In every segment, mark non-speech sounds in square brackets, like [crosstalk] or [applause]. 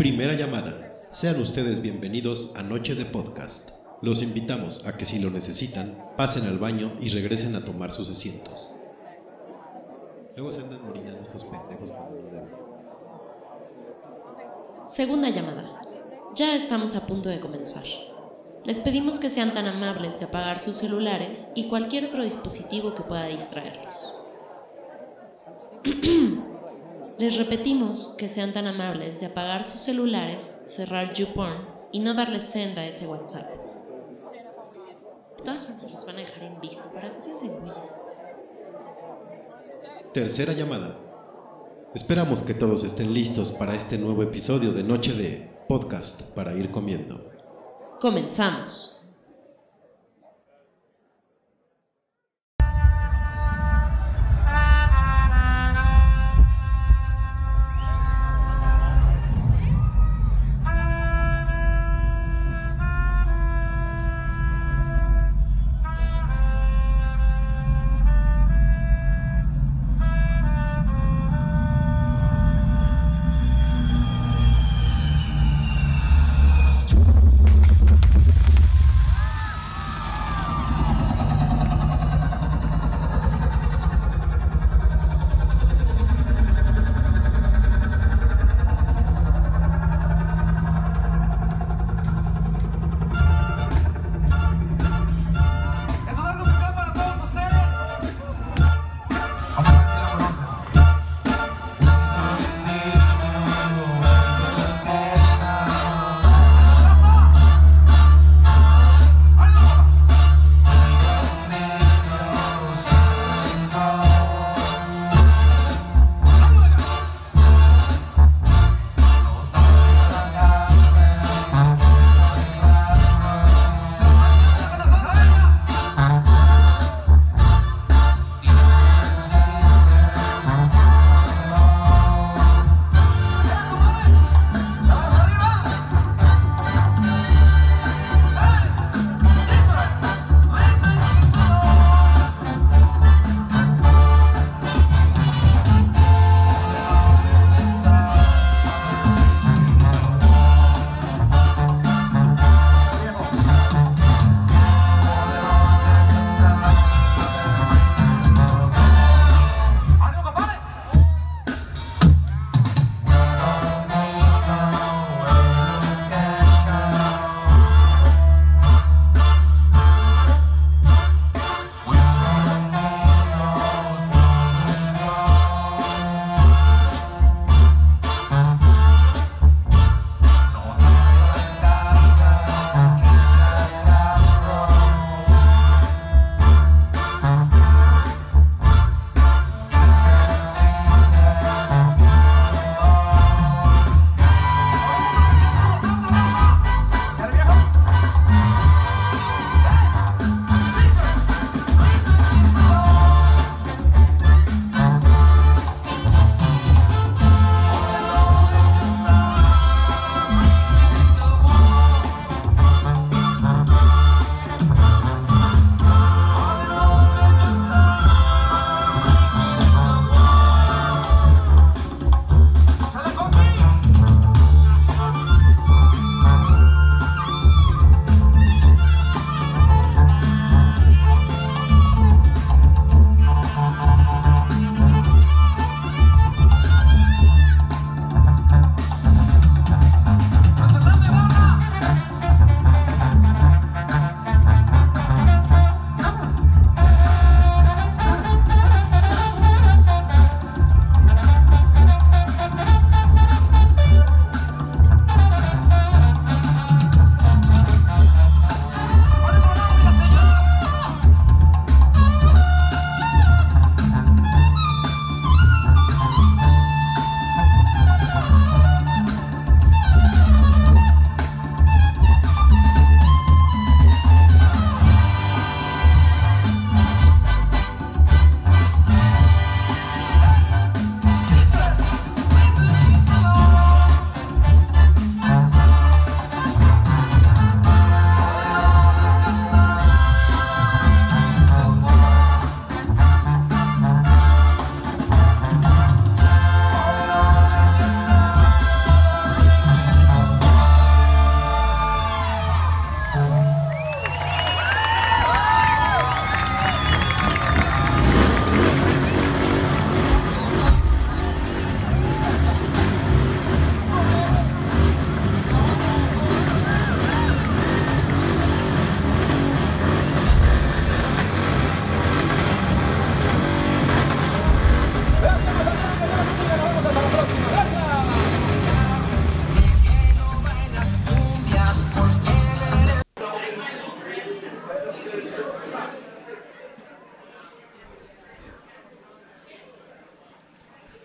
Primera llamada. Sean ustedes bienvenidos a Noche de Podcast. Los invitamos a que si lo necesitan, pasen al baño y regresen a tomar sus asientos. Luego se andan morinando estos pendejos. Segunda llamada. Ya estamos a punto de comenzar. Les pedimos que sean tan amables de apagar sus celulares y cualquier otro dispositivo que pueda distraerlos. [clears throat] Les repetimos que sean tan amables de apagar sus celulares, cerrar YouPorn y no darles senda a ese WhatsApp. De todas formas, los van a dejar en visto para que se. Tercera llamada. Esperamos que todos estén listos para este nuevo episodio de Noche de Podcast para ir comiendo. Comenzamos.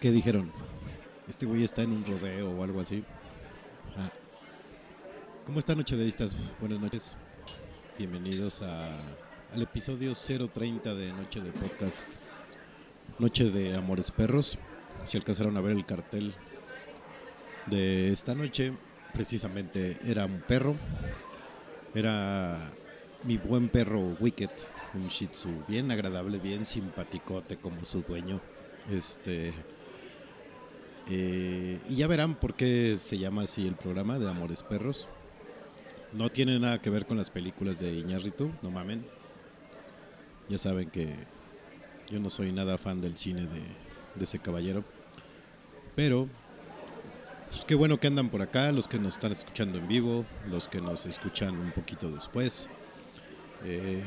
¿Qué dijeron? Este güey está en un rodeo o algo así. Ah. ¿Cómo está Noche de Vistas? Buenas noches. Bienvenidos a, al episodio 030 de Noche de Podcast. Noche de Amores Perros. Si alcanzaron a ver el cartel de esta noche, precisamente era un perro. Era mi buen perro Wicked, un Shih Tzu bien agradable, bien simpaticote como su dueño. Este eh, y ya verán por qué se llama así el programa de Amores Perros. No tiene nada que ver con las películas de Iñárritu, no mamen. Ya saben que yo no soy nada fan del cine de, ese caballero. Pero pues, qué bueno que andan por acá, los que nos están escuchando en vivo, los que nos escuchan un poquito después. Eh,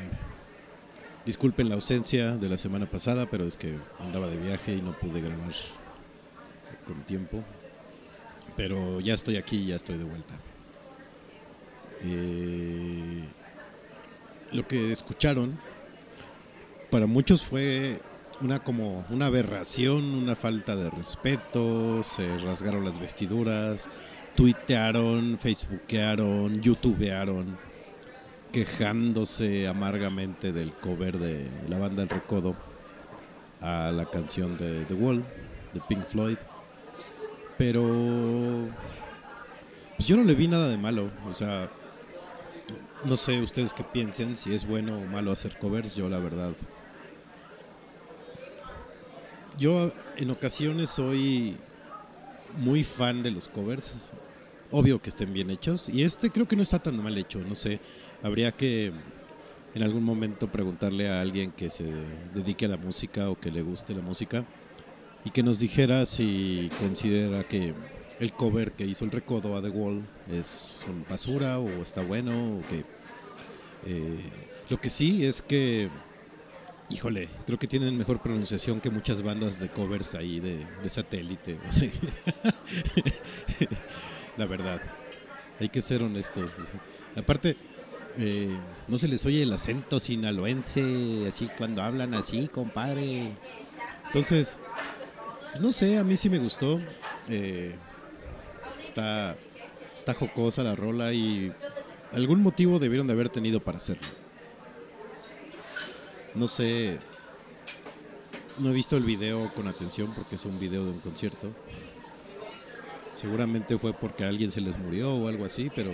disculpen la ausencia de la semana pasada, pero es que andaba de viaje y no pude grabar con tiempo. Pero ya estoy aquí, ya estoy de vuelta. Eh, lo que escucharon para muchos fue una como una aberración, una falta de respeto, se rasgaron las vestiduras, tuitearon, facebookearon, youtubearon, quejándose amargamente del cover de la banda El Recodo a la canción de The Wall, de Pink Floyd. Pero pues yo no le vi nada de malo, o sea, no sé ustedes qué piensen, si es bueno o malo hacer covers, yo la verdad. Yo en ocasiones soy muy fan de los covers, obvio que estén bien hechos, y este creo que no está tan mal hecho, no sé, habría que en algún momento preguntarle a alguien que se dedique a la música o que le guste la música y que nos dijera si considera que el cover que hizo el recodo a The Wall es basura o está bueno o que eh, lo que sí es que híjole creo que tienen mejor pronunciación que muchas bandas de covers ahí de, satélite [laughs] la verdad hay que ser honestos. Aparte eh, no se les oye el acento sinaloense así cuando hablan así compadre. Entonces no sé a mí sí me gustó eh, Está, está jocosa la rola y algún motivo debieron de haber tenido para hacerlo. No sé, no he visto el video con atención porque es un video de un concierto. Seguramente fue porque alguien se les murió o algo así, pero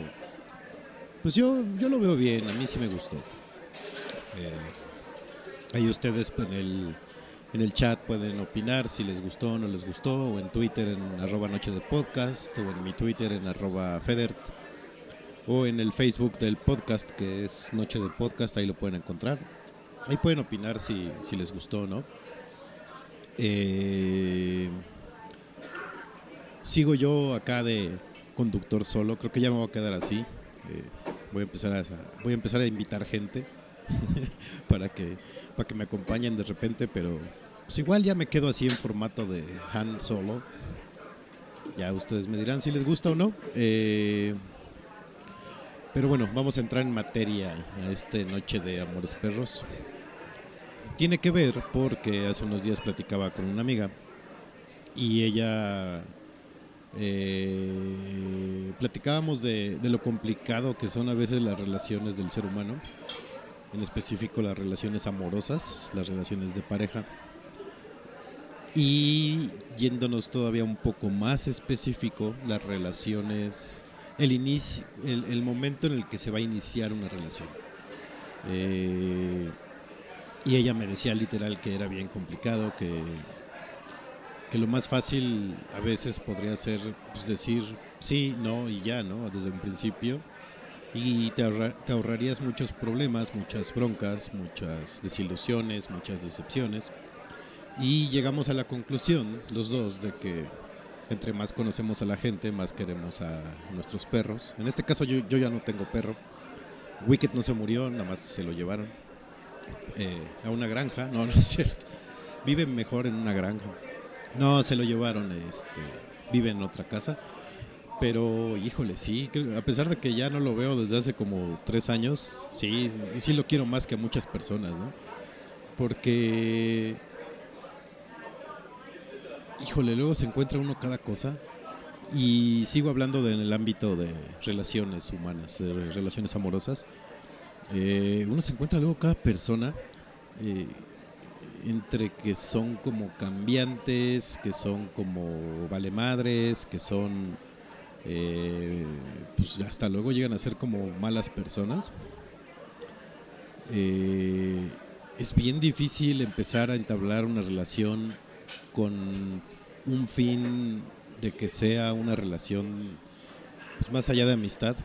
pues yo, yo lo veo bien, a mí sí me gustó. Eh, ahí ustedes en el en el chat pueden opinar si les gustó o no les gustó, o en Twitter en arroba noche de podcast, o en mi Twitter en arroba federt, o en el Facebook del podcast que es Noche de Podcast, ahí lo pueden encontrar. Ahí pueden opinar si, si les gustó o no. Eh, sigo yo acá de conductor solo, creo que ya me voy a quedar así. Eh, voy, a empezar a, voy a empezar a invitar gente [laughs] para, que, para que me acompañen de repente, pero pues igual ya me quedo así en formato de Han Solo. Ya ustedes me dirán si les gusta o no. Eh, pero bueno, vamos a entrar en materia a esta noche de Amores Perros. Tiene que ver porque hace unos días platicaba con una amiga y ella eh, platicábamos de, de, lo complicado que son a veces las relaciones del ser humano, en específico las relaciones amorosas, las relaciones de pareja. Y yéndonos todavía un poco más específico, las relaciones, el, inicio, el, momento en el que se va a iniciar una relación. Eh, y ella me decía literal que era bien complicado, que, que lo más fácil a veces podría ser pues, decir sí, no y ya, ¿no? Desde un principio. Y te, te ahorrarías muchos problemas, muchas broncas, muchas desilusiones, muchas decepciones. Y llegamos a la conclusión, los dos, de que entre más conocemos a la gente, más queremos a nuestros perros. En este caso yo, yo ya no tengo perro. Wicked no se murió, nada más se lo llevaron eh, a una granja. No, no es cierto. Vive mejor en una granja. No, se lo llevaron, este, vive en otra casa. Pero, híjole, sí, a pesar de que ya no lo veo desde hace como tres años, sí, sí lo quiero más que muchas personas, ¿no? Porque híjole, luego se encuentra uno cada cosa. Y sigo hablando en el ámbito de relaciones humanas, de relaciones amorosas. Eh, uno se encuentra luego cada persona eh, entre que son como cambiantes, que son como vale madres, que son eh, pues hasta luego llegan a ser como malas personas. es bien difícil empezar a entablar una relación con un fin de que sea una relación pues, más allá de amistad.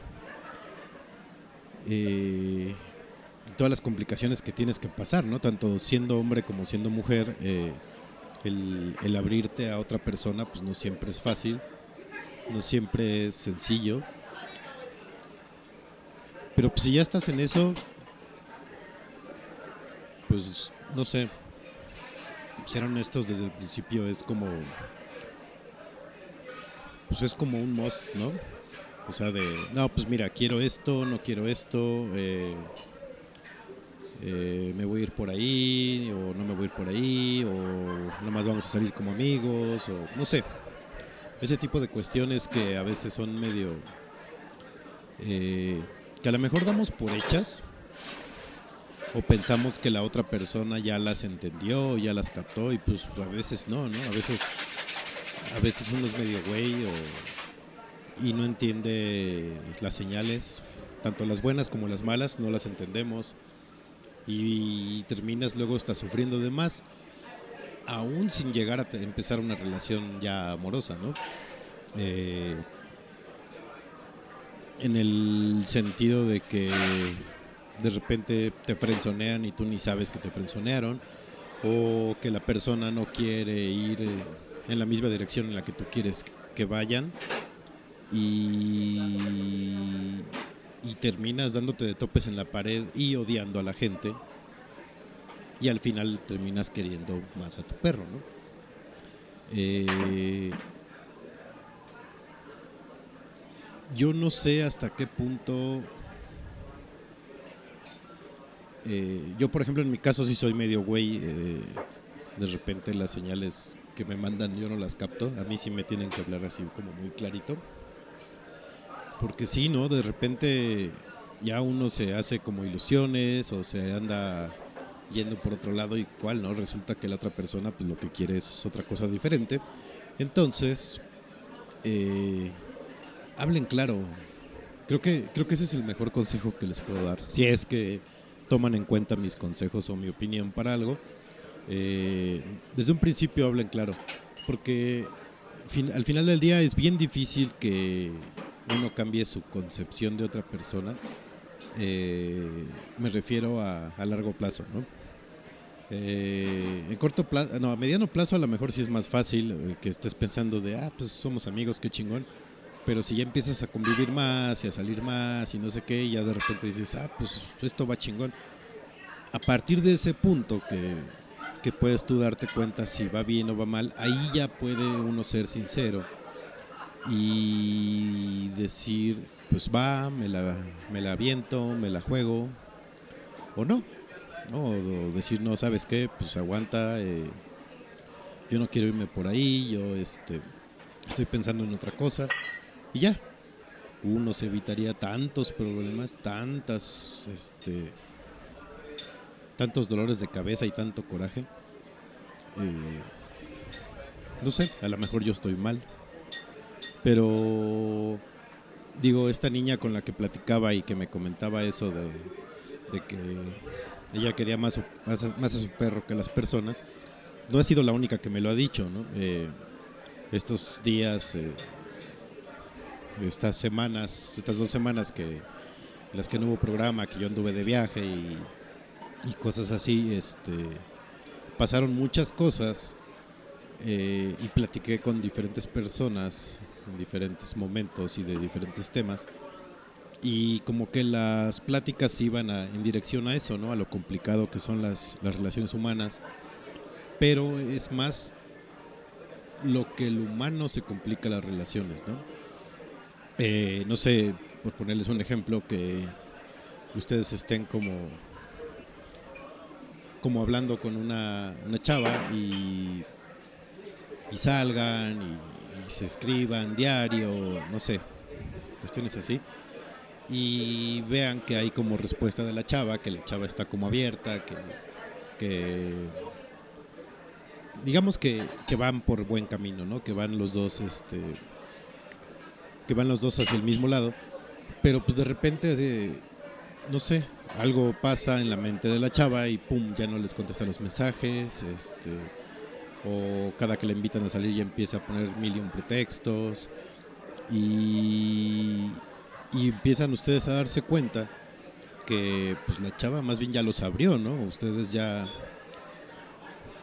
Eh, todas las complicaciones que tienes que pasar, ¿no? Tanto siendo hombre como siendo mujer, eh, el, el, abrirte a otra persona, pues no siempre es fácil, no siempre es sencillo. Pero pues si ya estás en eso, pues no sé, ser honestos desde el principio es como pues es como un must, ¿no? O sea, de, no, pues mira, quiero esto, no quiero esto, eh, eh, me voy a ir por ahí, o no me voy a ir por ahí, o nomás vamos a salir como amigos, o no sé. Ese tipo de cuestiones que a veces son medio... Eh, que a lo mejor damos por hechas, o pensamos que la otra persona ya las entendió, ya las captó, y pues a veces no, ¿no? A veces a veces uno es medio güey y no entiende las señales, tanto las buenas como las malas, no las entendemos y terminas luego hasta sufriendo de más, aún sin llegar a empezar una relación ya amorosa, ¿no? Eh, en el sentido de que de repente te frenzonean y tú ni sabes que te frenzonearon, o que la persona no quiere ir eh, en la misma dirección en la que tú quieres que vayan y, terminas dándote de topes en la pared y odiando a la gente y al final terminas queriendo más a tu perro, ¿no? Eh, yo no sé hasta qué punto eh, yo por ejemplo en mi caso sí soy medio güey eh, de repente las señales que me mandan yo no las capto. A mí sí me tienen que hablar así como muy clarito. Porque sí, ¿no? De repente ya uno se hace como ilusiones o se anda yendo por otro lado y cuál, ¿no? Resulta que la otra persona pues lo que quiere es otra cosa diferente. Entonces, eh, hablen claro. Creo que, creo que ese es el mejor consejo que les puedo dar. Si es que toman en cuenta mis consejos o mi opinión para algo eh, desde un principio hablen claro, porque al final del día es bien difícil que uno cambie su concepción de otra persona. Eh, me refiero a, largo plazo, ¿no? Eh, en corto plazo, no, a mediano plazo a lo mejor sí es más fácil que estés pensando de, ah, pues somos amigos, qué chingón. Pero si ya empiezas a convivir más y a salir más y no sé qué, y ya de repente dices, ah, pues esto va chingón. A partir de ese punto que que puedes tú darte cuenta si va bien o va mal, ahí ya puede uno ser sincero y decir, pues va, me la, me la aviento, me la juego, o no, o decir, no, ¿sabes qué? Pues aguanta, eh, yo no quiero irme por ahí, yo este, estoy pensando en otra cosa, y ya, uno se evitaría tantos problemas, tantas, este, tantos dolores de cabeza y tanto coraje. Eh, no sé, a lo mejor yo estoy mal. Pero digo, esta niña con la que platicaba y que me comentaba eso de, que ella quería más, más, a su perro que las personas, no ha sido la única que me lo ha dicho, ¿no? Eh, estos días, eh, estas semanas, estas dos semanas que las que no hubo programa, que yo anduve de viaje y cosas así, este, pasaron muchas cosas eh, y platiqué con diferentes personas en diferentes momentos y de diferentes temas y como que las pláticas iban en dirección a eso, ¿no? A lo complicado que son las, las relaciones humanas, pero es más lo que el humano se complica las relaciones, ¿no? Eh, no sé, por ponerles un ejemplo, que ustedes estén como como hablando con una, chava y, y salgan y, se escriban diario, no sé, cuestiones así. Y vean que hay como respuesta de la chava, que la chava está como abierta, que, que digamos que, que, van por buen camino, ¿no? Que van los dos, este, que van los dos hacia el mismo lado, pero pues de repente, no sé, algo pasa en la mente de la chava y pum, ya no les contesta los mensajes, este, o cada que le invitan a salir ya empieza a poner mil y un pretextos y, y empiezan ustedes a darse cuenta que pues la chava más bien ya los abrió, ¿no? Ustedes ya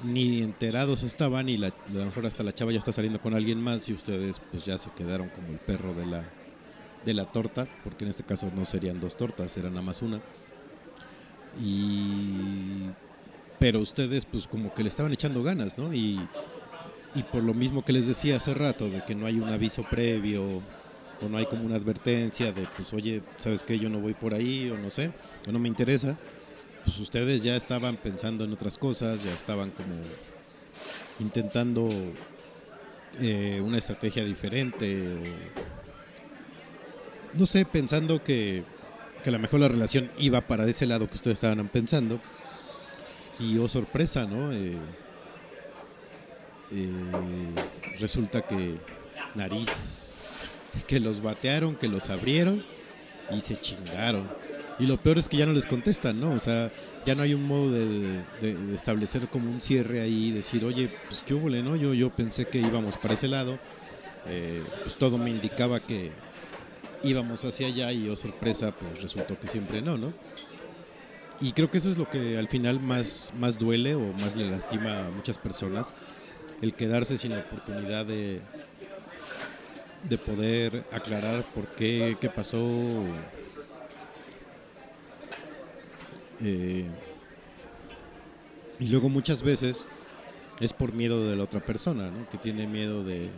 ni enterados estaban y la, a lo mejor hasta la chava ya está saliendo con alguien más y ustedes pues ya se quedaron como el perro de la, de la torta, porque en este caso no serían dos tortas, eran nada más una. Y pero ustedes pues como que le estaban echando ganas, ¿no? Y, y por lo mismo que les decía hace rato, de que no hay un aviso previo o no hay como una advertencia de pues oye, ¿sabes qué? Yo no voy por ahí o no sé, o no me interesa pues ustedes ya estaban pensando en otras cosas, ya estaban como intentando eh, una estrategia diferente, no sé, pensando que, que a lo mejor la relación iba para ese lado que ustedes estaban pensando. Y oh sorpresa, ¿no? Eh, eh, resulta que nariz, que los batearon, que los abrieron y se chingaron. Y lo peor es que ya no les contestan, ¿no? O sea, ya no hay un modo de, establecer como un cierre ahí y decir, oye, pues qué hubo, ¿no? Yo, yo pensé que íbamos para ese lado, eh, pues todo me indicaba que íbamos hacia allá y, oh sorpresa, pues resultó que siempre no, ¿no? Y creo que eso es lo que al final más, más duele o más le lastima a muchas personas, el quedarse sin la oportunidad de, de poder aclarar por qué, qué pasó eh, y luego muchas veces es por miedo de la otra persona, que tiene miedo de,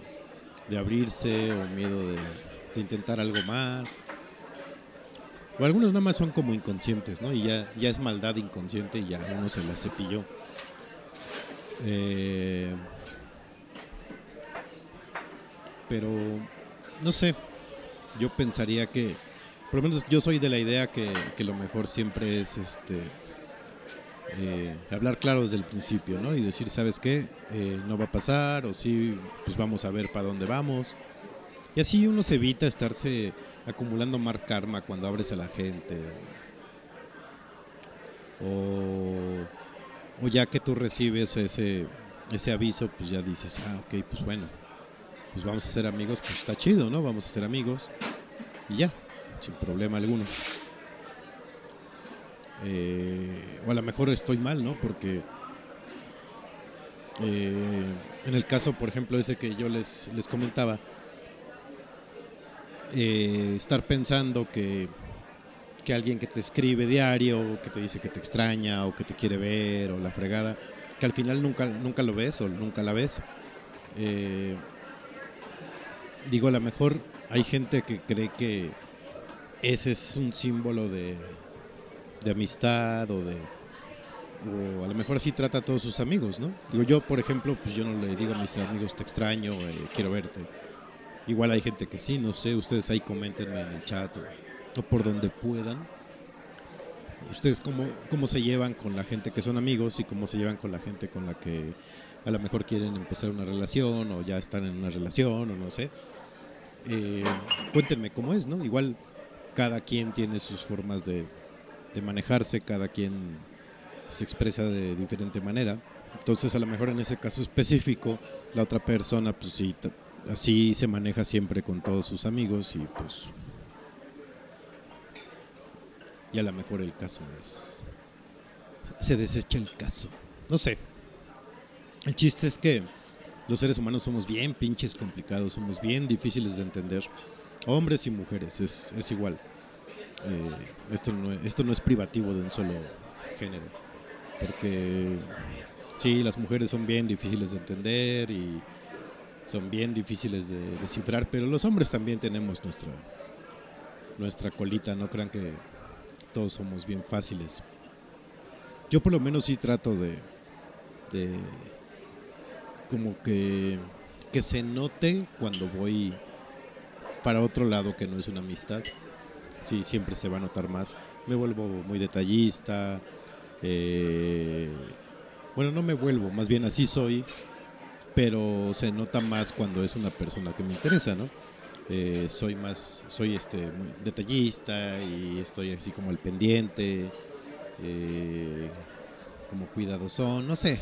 abrirse o miedo de, intentar algo más. O algunos nada más son como inconscientes, ¿no? Y ya, ya es maldad inconsciente y ya uno se la cepilló. Eh, pero, no sé, yo pensaría que por lo menos yo soy de la idea que, lo mejor siempre es este eh, hablar claro desde el principio, ¿no? Y decir, ¿sabes qué? Eh, no va a pasar, o sí, pues vamos a ver para dónde vamos. Y así uno se evita estarse acumulando más karma cuando abres a la gente. O, o ya que tú recibes ese, ese aviso, pues ya dices, ah, ok, pues bueno, pues vamos a ser amigos, pues está chido, ¿no? Vamos a ser amigos. Y ya, sin problema alguno. Eh, o a lo mejor estoy mal, ¿no? Porque eh, en el caso, por ejemplo, ese que yo les, les comentaba, eh, estar pensando que, que alguien que te escribe diario, que te dice que te extraña o que te quiere ver o la fregada, que al final nunca, nunca lo ves o nunca la ves. digo, a lo mejor hay gente que cree que ese es un símbolo de, amistad o de o a lo mejor así trata a todos sus amigos, ¿no? Digo, yo, por ejemplo, pues yo no le digo a mis amigos te extraño, eh, quiero verte. Igual hay gente que sí, no sé, ustedes ahí coméntenme en el chat o, por donde puedan. Ustedes cómo, cómo se llevan con la gente que son amigos y cómo se llevan con la gente con la que a lo mejor quieren empezar una relación o ya están en una relación o no sé. Eh, cuéntenme cómo es, ¿no? Igual cada quien tiene sus formas de, manejarse, cada quien se expresa de diferente manera. Entonces, a lo mejor en ese caso específico, la otra persona, pues sí, así se maneja siempre con todos sus amigos y pues. Y a lo mejor el caso es. Se desecha el caso. No sé. El chiste es que los seres humanos somos bien pinches complicados, somos bien difíciles de entender. Hombres y mujeres, es, es igual. Eh, esto, no, esto no es privativo de un solo género. Porque sí, las mujeres son bien difíciles de entender y son bien difíciles de descifrar, pero los hombres también tenemos nuestra, nuestra colita, no crean que todos somos bien fáciles. Yo por lo menos sí trato de, de como que que se note cuando voy para otro lado que no es una amistad. Sí, siempre se va a notar más. Me vuelvo muy detallista. eh, bueno, no me vuelvo, más bien así soy, pero se nota más cuando es una persona que me interesa, ¿no? Eh, soy más, soy este detallista y estoy así como al pendiente, eh, como cuidadoso, no sé.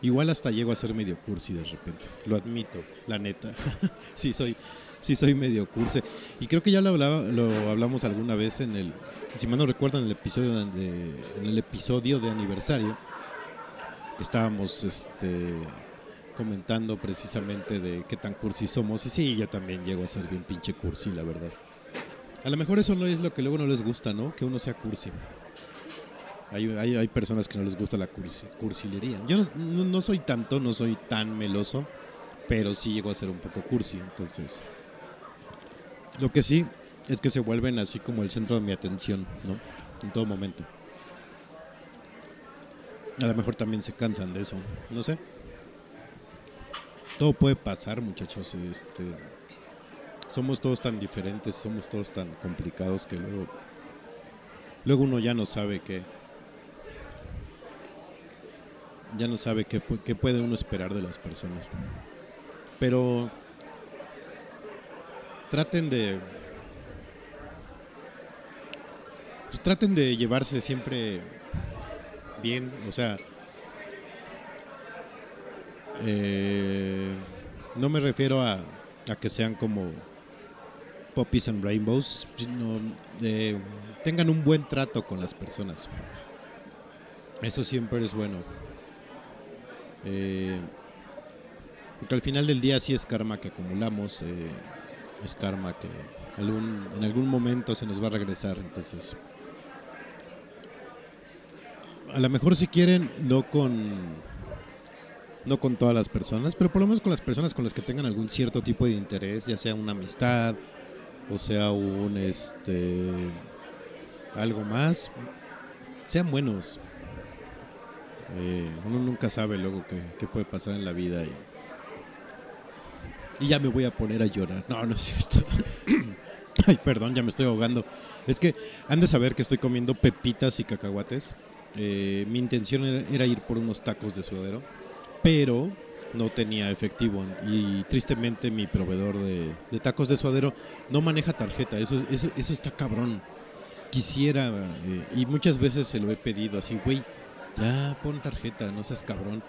Igual hasta llego a ser medio cursi de repente, lo admito, la neta. [laughs] sí soy, [laughs] sí soy medio cursi. Y creo que ya lo, hablaba, lo hablamos alguna vez en el, si mal no recuerdo, en el episodio de, en el episodio de aniversario, estábamos este, comentando precisamente de qué tan cursi somos. Y sí, yo también llego a ser bien pinche cursi, la verdad. A lo mejor eso no es lo que luego no les gusta, ¿no? Que uno sea cursi. Hay, hay, hay personas que no les gusta la cursi, cursilería. Yo no, no soy tanto, no soy tan meloso, pero sí llego a ser un poco cursi. Entonces, lo que sí es que se vuelven así como el centro de mi atención, ¿no? En todo momento. A lo mejor también se cansan de eso, no sé. Todo puede pasar, muchachos. Este, somos todos tan diferentes, somos todos tan complicados que luego, luego uno ya no sabe qué, ya no sabe qué, qué puede uno esperar de las personas. Pero traten de pues traten de llevarse siempre bien, o sea, eh, no me refiero a, a que sean como poppies and rainbows, sino eh, tengan un buen trato con las personas. Eso siempre es bueno. Eh, porque al final del día sí es karma que acumulamos, es karma que algún, en algún momento se nos va a regresar. Entonces, a lo mejor si quieren, no con no con todas las personas, pero por lo menos con las personas con las que tengan algún cierto tipo de interés, ya sea una amistad o sea un este algo más, sean buenos. Eh, uno nunca sabe luego qué, qué puede pasar en la vida y, y ya me voy a poner a llorar. No, no es cierto. [clears throat] Ay, perdón, ya me estoy ahogando. Es que han de saber que estoy comiendo pepitas y cacahuates. Eh, mi intención era, ir por unos tacos de suadero, pero no tenía efectivo y tristemente mi proveedor de, de tacos de suadero no maneja tarjeta. Eso, eso, eso está cabrón. Quisiera, eh, y muchas veces se lo he pedido así, güey, ya pon tarjeta, no seas cabrón.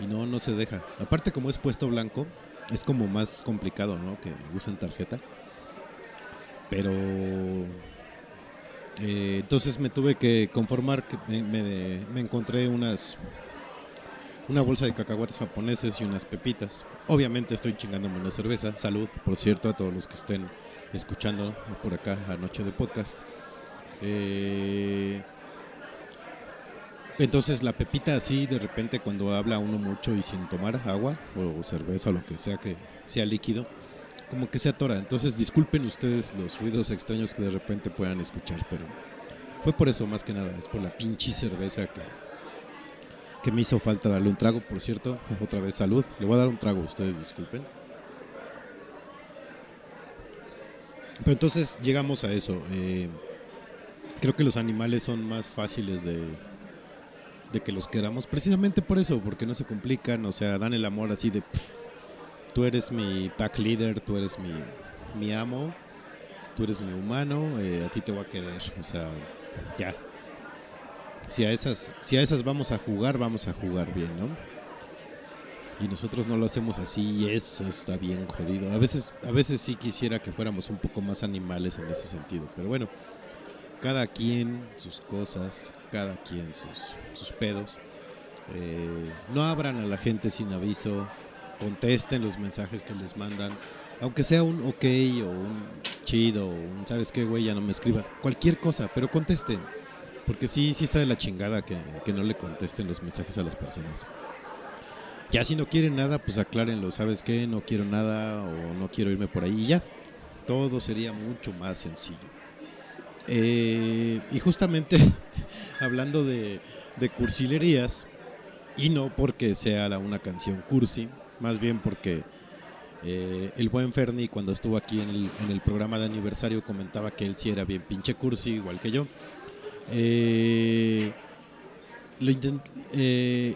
Y no, no se deja. Aparte como es puesto blanco, es como más complicado, ¿no? Que usen tarjeta. Pero eh, entonces me tuve que conformar, que me, me- encontré unas una bolsa de cacahuates japoneses y unas pepitas. Obviamente estoy chingándome una cerveza. Salud, por cierto, a todos los que estén escuchando por acá a Noche de Podcast. Eh, entonces la pepita así de repente cuando habla uno mucho y sin tomar agua o cerveza o lo que sea que sea líquido, como que se atora. Entonces disculpen ustedes los ruidos extraños que de repente puedan escuchar, pero fue por eso más que nada, es por la pinche cerveza que, que me hizo falta darle un trago, por cierto, otra vez salud, le voy a dar un trago, ustedes disculpen. Pero entonces llegamos a eso. eh, creo que los animales son más fáciles de, de que los queramos, precisamente por eso, porque no se complican, o sea, dan el amor así de, "Pff, tú eres mi pack leader, tú eres mi, mi amo, tú eres mi humano, eh, a ti te voy a querer, o sea, ya. Si a esas, si a esas vamos a jugar, vamos a jugar bien, ¿no? Y nosotros no lo hacemos así y eso está bien jodido. A veces, a veces sí quisiera que fuéramos un poco más animales en ese sentido, pero bueno, cada quien sus cosas, cada quien sus, sus pedos. Eh, no abran a la gente sin aviso, contesten los mensajes que les mandan, aunque sea un ok o un chido un sabes qué güey, ya no me escribas, cualquier cosa, pero contesten, porque sí, sí está de la chingada que, que no le contesten los mensajes a las personas. Ya si no quieren nada, pues aclárenlo, ¿sabes qué? No quiero nada o no quiero irme por ahí y ya. Todo sería mucho más sencillo. Eh, y justamente [laughs] hablando de, cursilerías, y no porque sea una canción cursi, más bien porque Eh, el buen Ferni, cuando estuvo aquí en el, programa de aniversario, comentaba que él sí era bien pinche cursi, igual que yo. Eh,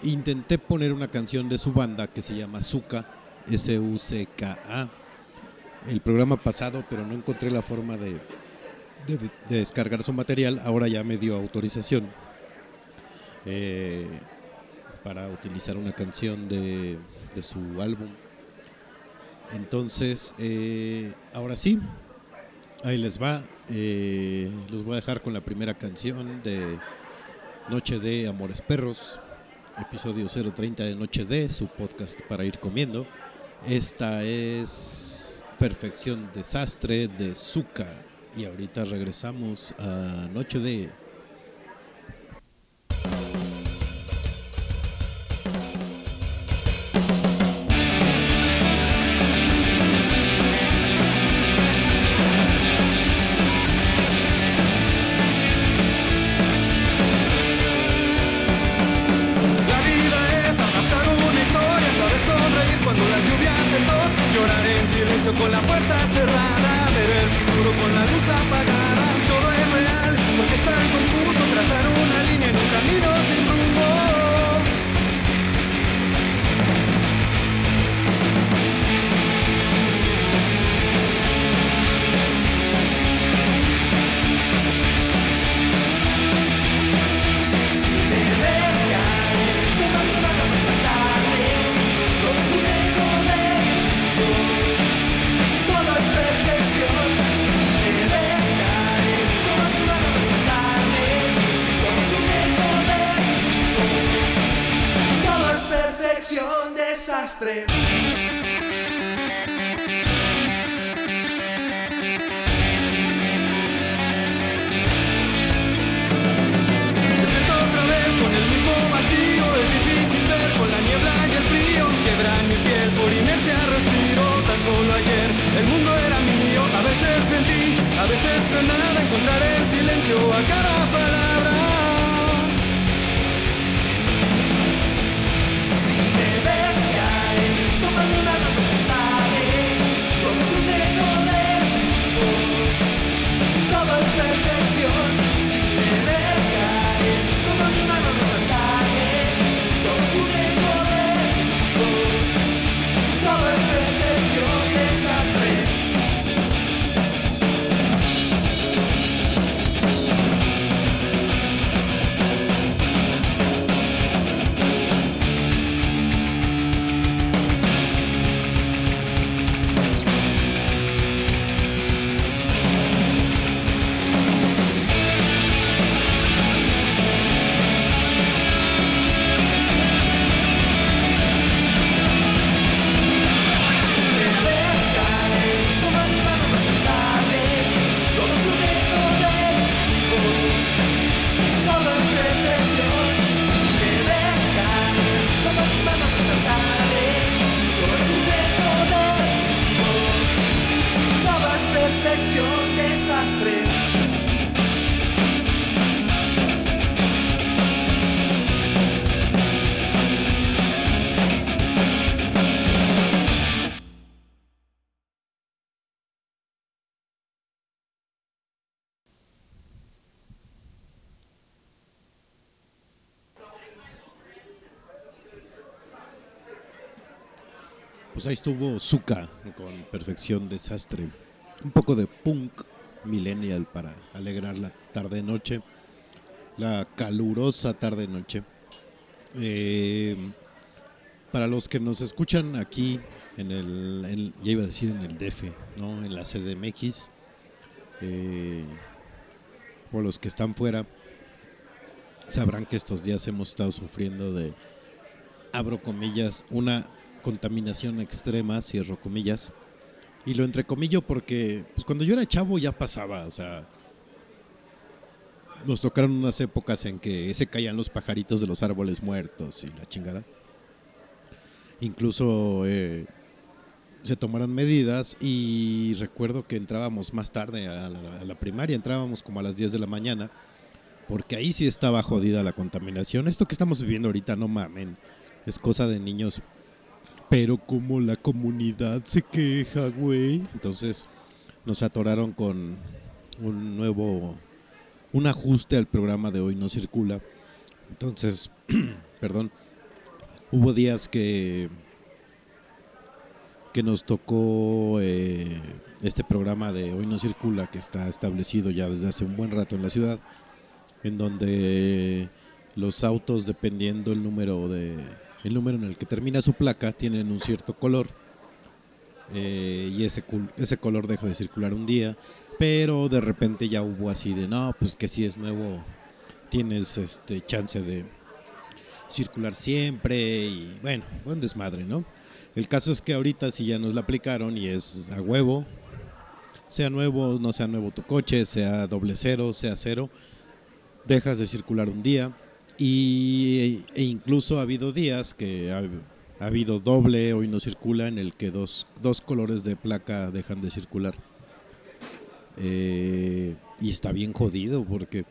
intenté poner una canción de su banda que se llama Zuka, S-U-C-K-A, el programa pasado, pero no encontré la forma de, de, descargar su material. Ahora ya me dio autorización para utilizar una canción de, de su álbum entonces, eh, ahora sí, ahí les va. Eh, los voy a dejar con la primera canción de Noche de Amores Perros, episodio 030 de Noche de, su podcast para ir comiendo. Esta es Perfección Desastre de Zuka. Y ahorita regresamos a Noche de... con la puerta cerrada, futuro con la luz apagada. Todo es real, porque es tan confuso Quebra mi piel por inercia, respiro tan solo ayer. El mundo era mío, a veces mentí, a veces pero nada, encontrar el silencio a cada palabra. Todo Pues ahí estuvo Zuka con Perfección Desastre. Un poco de punk millennial para alegrar la tarde-noche, la calurosa tarde-noche. Eh, para los que nos escuchan aquí en el, ya iba a decir en el DF, ¿no? en la CDMX, eh, o los que están fuera, sabrán que estos días hemos estado sufriendo de, abro comillas, una contaminación extrema, cierro comillas. Y lo entrecomillo porque pues, cuando yo era chavo ya pasaba, o sea, nos tocaron unas épocas en que se caían los pajaritos de los árboles muertos y la chingada. Incluso eh, se tomaron medidas y recuerdo que entrábamos más tarde a la, a la, primaria, entrábamos como a las 10 de la mañana, porque ahí sí estaba jodida la contaminación. Esto que estamos viviendo ahorita, no mamen, es cosa de niños Pero como la comunidad se queja, güey. Entonces nos atoraron con un nuevo, un ajuste al programa de hoy no circula. Entonces, [clears throat] perdón, hubo días que que nos tocó eh, este programa de Hoy no circula, que está establecido ya desde hace un buen rato en la ciudad, en donde los autos, dependiendo el número de el número en el que termina su placa, tienen un cierto color eh, y ese ese color deja de circular un día, pero de repente ya hubo así de no, pues que si es nuevo tienes este chance de circular siempre y bueno, buen desmadre, ¿no? El caso es que ahorita si ya nos la aplicaron y es a huevo, sea nuevo, no sea nuevo tu coche, sea doble cero, sea cero, dejas de circular un día y, e incluso ha habido días que ha, habido doble, hoy no circula, en el que dos, dos colores de placa dejan de circular. Eh, y está bien jodido porque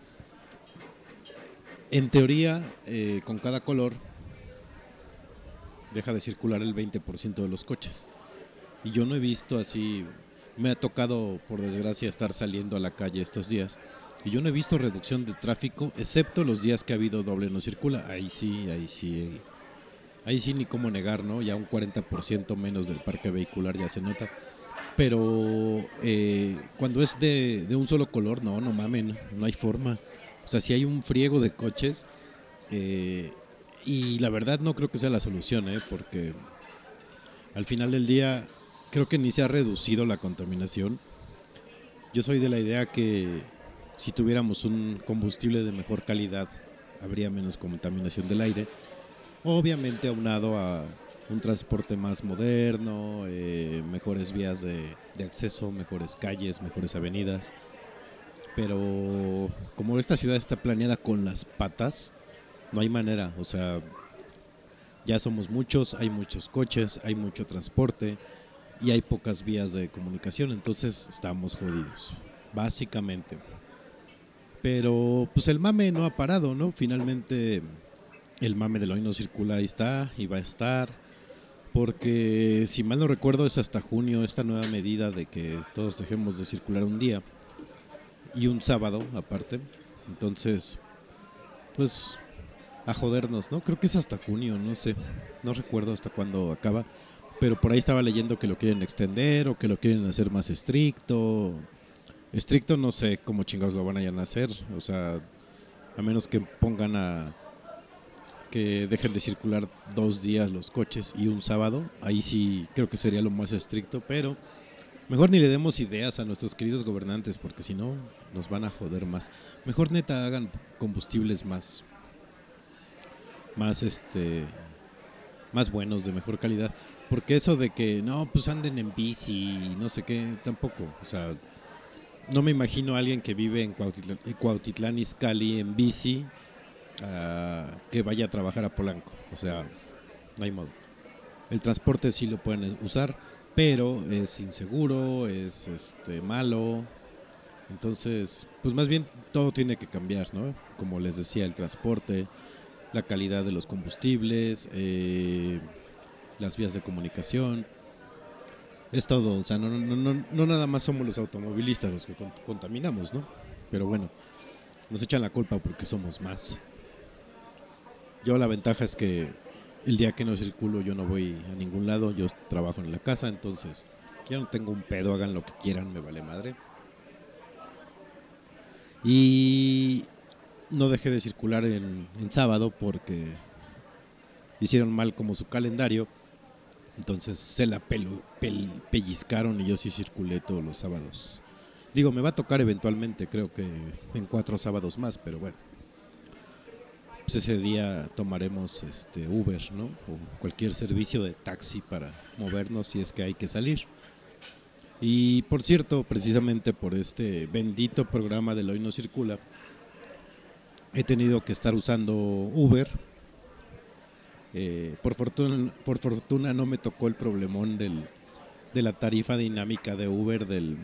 en teoría eh, con cada color deja de circular el 20% de los coches. Y yo no he visto así, me ha tocado por desgracia estar saliendo a la calle estos días. Yo no he visto reducción de tráfico, excepto los días que ha habido doble no circula. Ahí sí, ahí sí. Ahí sí ni cómo negar, ¿no? Ya un 40% menos del parque vehicular ya se nota. Pero eh, cuando es de, de, un solo color, no, no mamen, no hay forma. O sea, si hay un friego de coches, eh, y la verdad no creo que sea la solución, ¿eh? porque al final del día creo que ni se ha reducido la contaminación. Yo soy de la idea que si tuviéramos un combustible de mejor calidad, habría menos contaminación del aire. Obviamente aunado a un transporte más moderno, eh, mejores vías de, de acceso, mejores calles, mejores avenidas. Pero como esta ciudad está planeada con las patas, no hay manera, o sea, ya somos muchos, hay muchos coches, hay mucho transporte y hay pocas vías de comunicación, entonces estamos jodidos, básicamente. Pero pues el mame no ha parado, ¿no? Finalmente el mame de hoy no circula, ahí está y va a estar. Porque si mal no recuerdo es hasta junio esta nueva medida de que todos dejemos de circular un día y un sábado aparte. Entonces, pues a jodernos, ¿no? Creo que es hasta junio, no sé, no recuerdo hasta cuándo acaba, pero por ahí estaba leyendo que lo quieren extender o que lo quieren hacer más estricto. Estricto no sé cómo chingados lo van a hacer, o sea, a menos que pongan a que dejen de circular dos días los coches y un sábado, ahí sí creo que sería lo más estricto, pero mejor ni le demos ideas a nuestros queridos gobernantes porque si no nos van a joder más. Mejor neta hagan combustibles más más este más buenos, de mezor calidad. Porque eso de que no, pues anden en bici no sé qué, tampoco. O sea, no me imagino a alguien que vive en Cuautitlán, Izcalli en bici uh, que vaya a trabajar a Polanco. O sea, no hay modo. El transporte sí lo pueden usar, pero es inseguro, es este malo. Entonces, pues más bien todo tiene que cambiar, ¿no? Como les decía, el transporte, la calidad de los combustibles, eh, las vías de comunicación. Es todo, o sea, no, no, no, no, nada más somos los automovilistas los que contaminamos, ¿no? Pero bueno, nos echan la culpa porque somos más. Yo la ventaja es que el día que no circulo yo no voy a ningún lado, yo trabajo en la casa, entonces ya no tengo un pedo, hagan lo que quieran, me vale madre. Y no dejé de circular en, sábado porque hicieron mal como su calendario. Entonces se la pellizcaron y yo sí circulé todos los sábados. Digo, me va a tocar eventualmente, creo que en cuatro sábados más, pero bueno. Pues ese día tomaremos este Uber, ¿no? O cualquier servicio de taxi para movernos si es que hay que salir. Y por cierto, precisamente por este bendito programa de Hoy No Circula, he tenido que estar usando Uber. Eh, por, fortuna, por fortuna no me tocó el problemón del, de la tarifa dinámica de Uber del,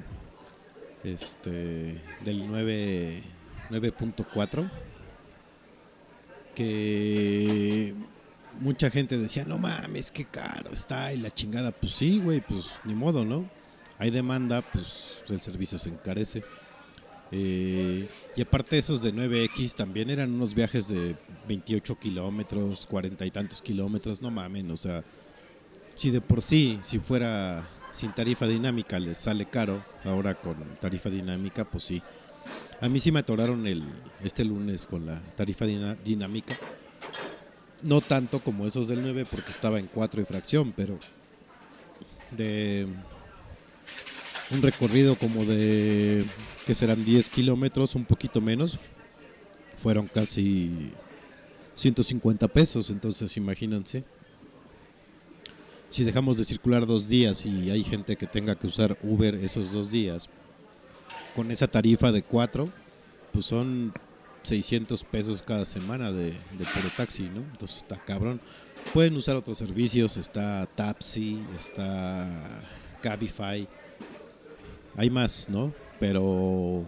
este, del 9.4 que mucha gente decía, no mames, qué caro está y la chingada. Pues sí, güey, pues ni modo, ¿no? Hay demanda, pues el servicio se encarece. Y aparte esos de 9X también eran unos viajes de 28 kilómetros, 40 y tantos kilómetros, no mames, o sea, si de por sí, si fuera sin tarifa dinámica les sale caro, ahora con tarifa dinámica, pues sí. A mí sí me atoraron el, este lunes con la tarifa dinámica. No tanto como esos del 9 porque estaba en 4 y fracción, pero de un recorrido como de que serán 10 kilómetros, un poquito menos, fueron casi 150 pesos, entonces imagínense. Si dejamos de circular dos días y hay gente que tenga que usar Uber esos dos días, con esa tarifa de 4, pues son 600 pesos cada semana de, de puro taxi, ¿no? Entonces está cabrón. Pueden usar otros servicios, está Tapsi, está Cabify, hay más, ¿no? Pero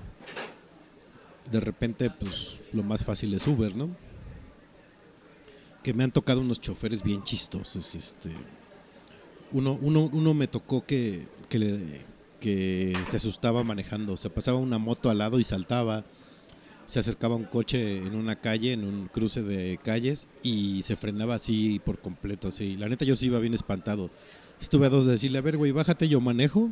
de repente, pues lo más fácil es Uber, ¿no? Que me han tocado unos choferes bien chistosos, este. Uno, uno, uno me tocó que, que, se asustaba manejando, se pasaba una moto al lado y saltaba, se acercaba un coche en una calle, en un cruce de calles y se frenaba así por completo, así. La neta yo sí iba bien espantado. Estuve a dos de decirle, a ver, güey, bájate, yo manejo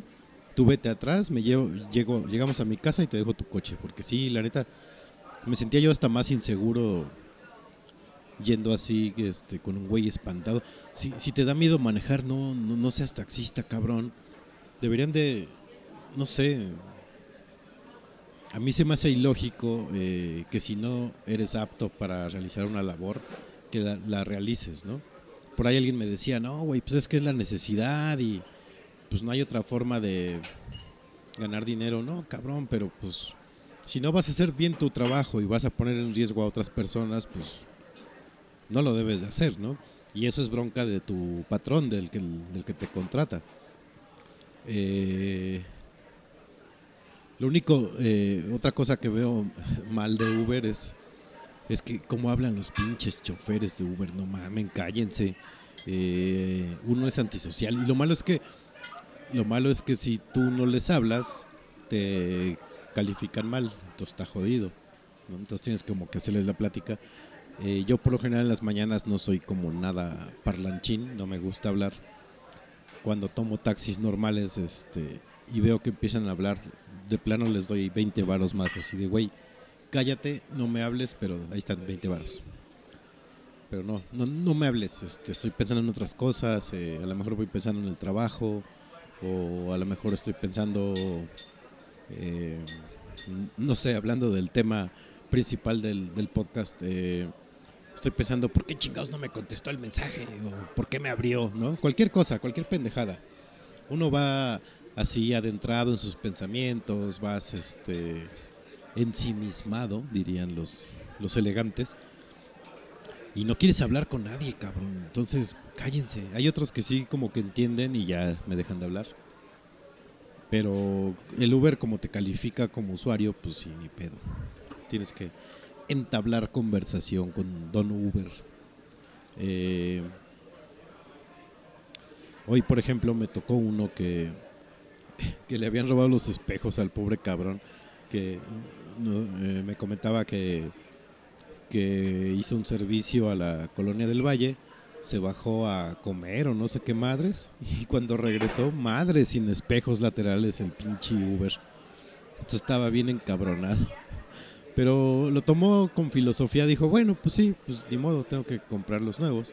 tú vete atrás, me llevo, llego, llegamos a mi casa y te dejo tu coche, porque sí, la neta, me sentía yo hasta más inseguro yendo así, este, con un güey espantado. Si, si te da miedo manejar, no, no, seas taxista, cabrón. Deberían de, no sé, a mí se me hace ilógico eh, que si no eres apto para realizar una labor, que la, la realices, ¿no? Por ahí alguien me decía, no, güey, pues es que es la necesidad y pues no hay otra forma de ganar dinero, no, cabrón, pero pues si no vas a hacer bien tu trabajo y vas a poner en riesgo a otras personas, pues no lo debes de hacer, ¿no? Y eso es bronca de tu patrón, del que, del que te contrata. Eh, lo único, eh, otra cosa que veo mal de Uber es, es que cómo hablan los pinches choferes de Uber, no mamen, cállense. Eh, uno es antisocial y lo malo es que lo malo es que si tú no les hablas, te califican mal, entonces está jodido. Entonces tienes como que hacerles la plática. Eh, yo por lo general en las mañanas no soy como nada parlanchín, no me gusta hablar. Cuando tomo taxis normales este, y veo que empiezan a hablar, de plano les doy 20 varos más, así de, güey, cállate, no me hables, pero ahí están 20 varos. Pero no, no, me hables, este, estoy pensando en otras cosas, eh, a lo mejor voy pensando en el trabajo, o a lo mejor estoy pensando, eh, no sé, hablando del tema principal del, del podcast, eh, estoy pensando, ¿por qué chingados no me contestó el mensaje? ¿O por qué me abrió? ¿no? Cualquier cosa, cualquier pendejada. Uno va así adentrado en sus pensamientos, vas este, ensimismado, dirían los, los elegantes y no quieres hablar con nadie, cabrón. Entonces, cállense. Hay otros que sí como que entienden y ya me dejan de hablar. Pero el Uber como te califica como usuario, pues sí, ni pedo. Tienes que entablar conversación con Don Uber. Eh, hoy, por ejemplo, me tocó uno que, que le habían robado los espejos al pobre cabrón, que eh, me comentaba que que hizo un servicio a la colonia del Valle, se bajó a comer o no sé qué madres, [laughs] y cuando regresó, madre sin espejos laterales el pinche Uber. Entonces estaba bien encabronado. Pero lo tomó con filosofía, dijo, bueno, pues sí, pues ni modo, tengo que comprar los nuevos.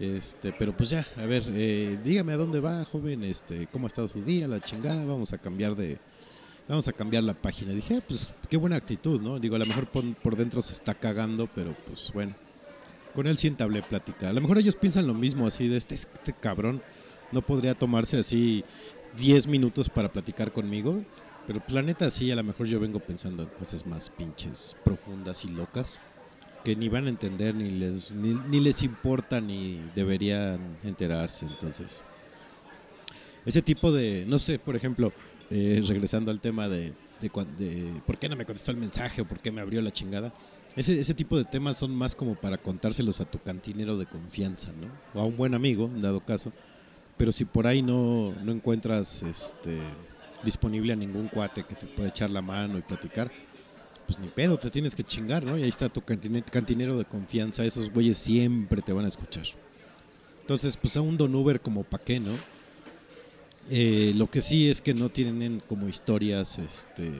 Este, pero pues ya, a ver, eh, dígame a dónde va, joven, este, cómo ha estado su día, la chingada, vamos a cambiar de, vamos a cambiar la página. Dije, ah, pues qué buena actitud, ¿no? Digo, a lo mejor por, dentro se está cagando, pero pues bueno. Con él sí entablé plática. A lo mejor ellos piensan lo mismo, así de este, este cabrón no podría tomarse así 10 minutos para platicar conmigo. Pero pues la neta sí, a lo mejor yo vengo pensando en cosas más pinches, profundas y locas, que ni van a entender, ni les, ni, ni les importa, ni deberían enterarse. Entonces, ese tipo de, no sé, por ejemplo, eh, regresando al tema de, por qué no me contestó el mensaje o por qué me abrió la chingada. ese, ese tipo de temas son más como para contárselos a tu cantinero de confianza, ¿no? O a un buen amigo, en dado caso. Pero si por ahí no, no encuentras este, disponible a ningún cuate que te pueda echar la mano y platicar, pues ni pedo, te tienes que chingar, ¿no? Y ahí está tu cantine- cantinero de confianza, esos güeyes siempre te van a escuchar. Entonces, pues a un Don Uber como pa' qué, ¿no? Eh, lo que sí es que no tienen como historias, este,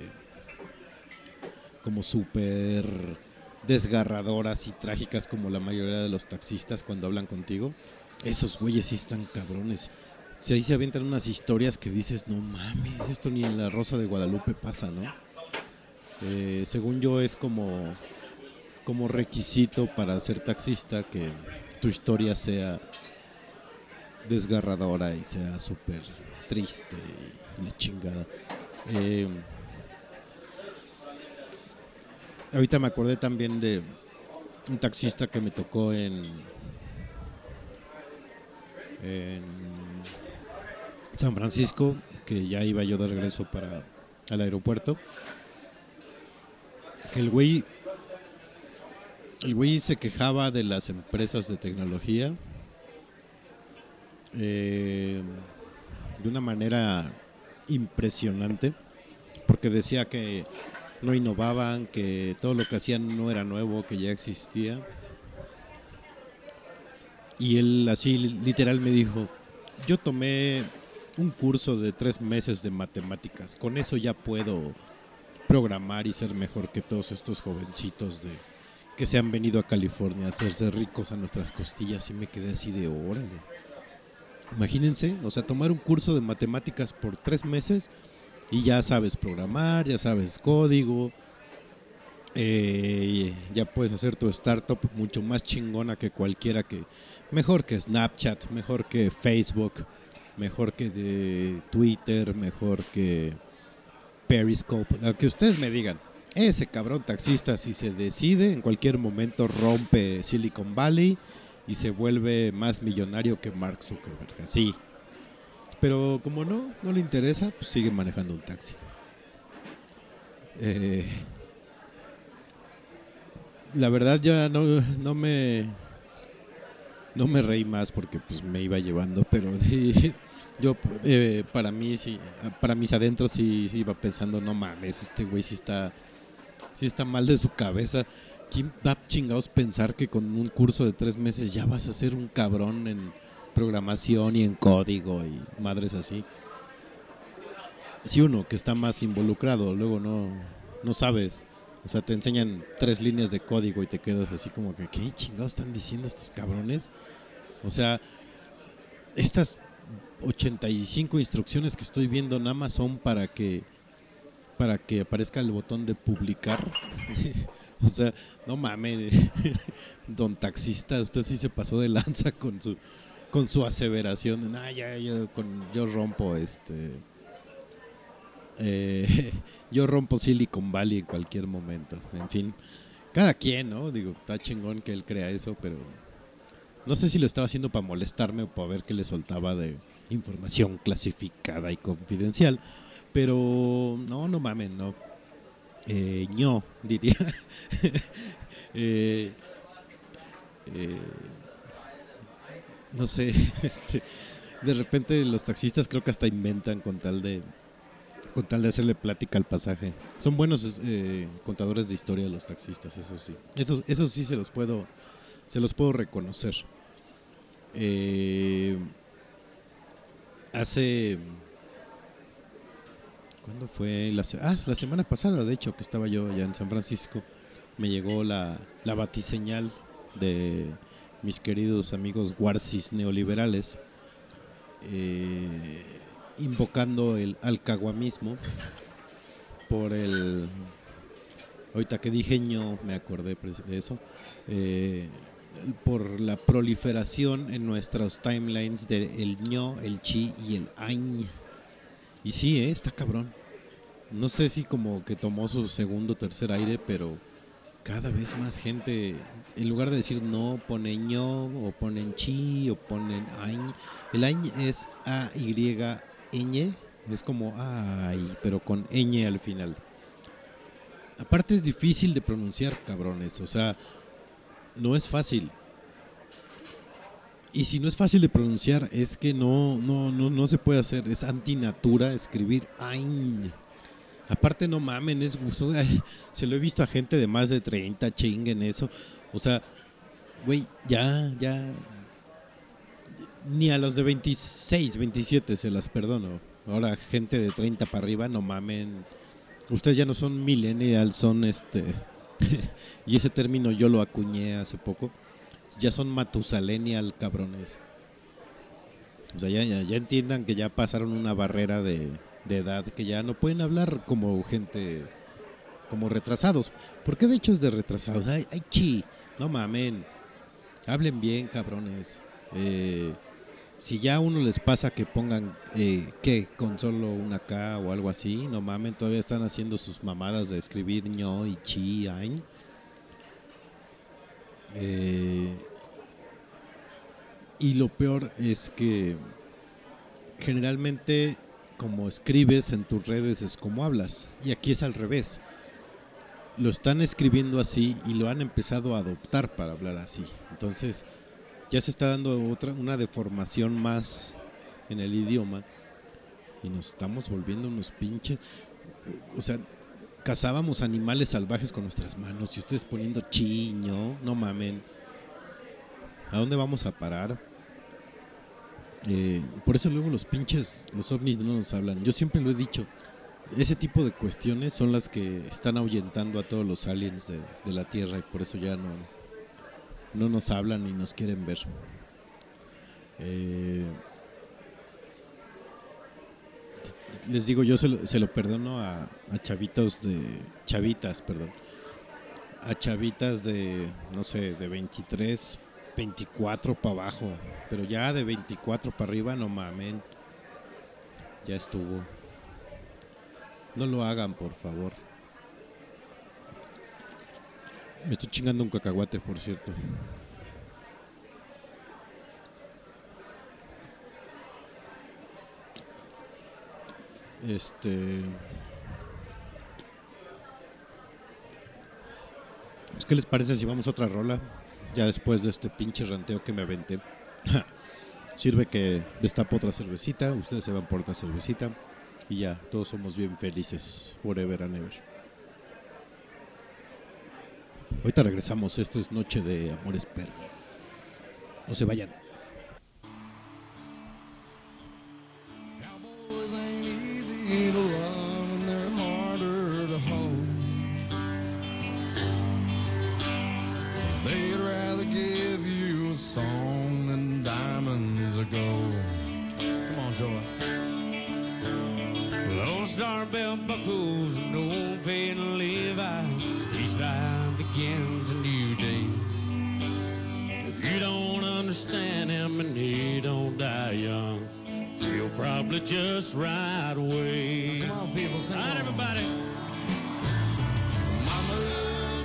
como súper desgarradoras y trágicas como la mayoría de los taxistas cuando hablan contigo. Esos güeyes sí están cabrones. Si ahí se avientan unas historias que dices, no mames, esto ni en la Rosa de Guadalupe pasa, ¿no? Eh, según yo es como, como requisito para ser taxista que tu historia sea desgarradora y sea súper triste y la chingada. Eh, ahorita me acordé también de un taxista que me tocó en, en San Francisco, que ya iba yo de regreso para al aeropuerto. El güey el güey se quejaba de las empresas de tecnología eh, de una manera impresionante, porque decía que no innovaban, que todo lo que hacían no era nuevo, que ya existía. Y él así literal me dijo, yo tomé un curso de tres meses de matemáticas, con eso ya puedo programar y ser mejor que todos estos jovencitos de que se han venido a California a hacerse ricos a nuestras costillas y me quedé así de órale. Imagínense, o sea, tomar un curso de matemáticas por tres meses y ya sabes programar, ya sabes código, eh, ya puedes hacer tu startup mucho más chingona que cualquiera que, mejor que Snapchat, mejor que Facebook, mejor que de Twitter, mejor que Periscope, lo que ustedes me digan. Ese cabrón taxista, si se decide, en cualquier momento rompe Silicon Valley y se vuelve más millonario que Mark Zuckerberg. Así. Pero como no, no le interesa, pues sigue manejando un taxi. Eh, la verdad ya no, no me no me reí más porque pues me iba llevando, pero [laughs] yo eh, para mí sí, para mis adentros sí, iba pensando, no mames, este güey sí está sí está mal de su cabeza. ¿Quién va chingados pensar que con un curso de tres meses ya vas a ser un cabrón en programación y en código y madres así? Si uno que está más involucrado, luego no, no sabes. O sea, te enseñan tres líneas de código y te quedas así como que, ¿qué chingados están diciendo estos cabrones? O sea, estas 85 instrucciones que estoy viendo más son para que para que aparezca el botón de publicar. [laughs] [laughs] o sea, no mames, [laughs] don taxista, usted sí se pasó de lanza con su con su aseveración. Nah, ya, yo rompo este. Eh, [laughs] yo rompo Silicon Valley en cualquier momento. En fin, cada quien, ¿no? Digo, está chingón que él crea eso, pero no sé si lo estaba haciendo para molestarme o para ver qué le soltaba de información clasificada y confidencial. Pero no, no mamen, no. Eh, diría. [laughs] eh, eh, no sé, [laughs] este, de repente los taxistas creo que hasta inventan con tal de con tal de hacerle plática al pasaje. Son buenos eh, contadores de historia los taxistas, eso sí. Eso, eso sí se los puedo se los puedo reconocer. Eh, hace ¿Cuándo fue? La, ah, la semana pasada, de hecho, que estaba yo allá en San Francisco, me llegó la, la batiseñal de mis queridos amigos guarcis neoliberales, eh, invocando el alcaguamismo por el... Ahorita que dije ño, me acordé de eso. eh, por la proliferación en nuestros timelines del ño, el chi y el añ. Y sí, ¿eh? está cabrón. No sé si como que tomó su segundo o tercer aire, pero cada vez más gente, en lugar de decir no, ponen ño, o ponen chi, o ponen añ. El añ es A-Y-ñ, es como ay, pero con ñ al final. Aparte es difícil de pronunciar, cabrones. O sea, no es fácil. Y si no es fácil de pronunciar, es que no, no, no, no se puede hacer. Es antinatura escribir Ain. Aparte, no mamen, es ay, se lo he visto a gente de más de 30 chinguen eso. O sea, güey, ya, ya. Ni a los de 26, 27 se las perdono. Ahora, gente de 30 para arriba, no mamen. Ustedes ya no son millennials, son este. [laughs] y ese término yo lo acuñé hace poco. Ya son matusalenial, cabrones. O sea, ya, ya, entiendan que ya pasaron una barrera de, de edad, que ya no pueden hablar como gente, como retrasados. Porque de hecho es de retrasados. Ay, ay, chi, no mamen. Hablen bien, cabrones. Eh, si ya a uno les pasa que pongan, eh, ¿qué? Con solo una K o algo así, no mamen, todavía están haciendo sus mamadas de escribir ño y chi, ain. Eh, y lo peor es que generalmente como escribes en tus redes es como hablas. Y aquí es al revés. Lo están escribiendo así y lo han empezado a adoptar para hablar así. Entonces ya se está dando otra una deformación más en el idioma y nos estamos volviendo unos pinches. O sea, cazábamos animales salvajes con nuestras manos y ustedes poniendo chiño, no mamen. ¿A dónde vamos a parar? Eh, por eso luego los pinches, los ovnis no nos hablan. Yo siempre lo he dicho. Ese tipo de cuestiones son las que están ahuyentando a todos los aliens de, la Tierra y por eso ya no, no nos hablan ni nos quieren ver. Eh, les digo, yo se lo, se lo perdono a, a chavitos de. Chavitas, perdón. A chavitas de, no sé, de 23, 24 para abajo. Pero ya de 24 para arriba, no mamen. Ya estuvo. No lo hagan, por favor. Me estoy chingando un cacahuate, por cierto. Este. Pues, ¿Qué les parece si vamos a otra rola? Ya después de este pinche ranteo que me aventé. [laughs] Sirve que destapo otra cervecita, ustedes se van por otra cervecita y ya, todos somos bien felices, forever and ever. Ahorita regresamos, esto es Noche de Amores Perros. No se vayan. Just ride away. Come on, people, sing All right, everybody. Mama,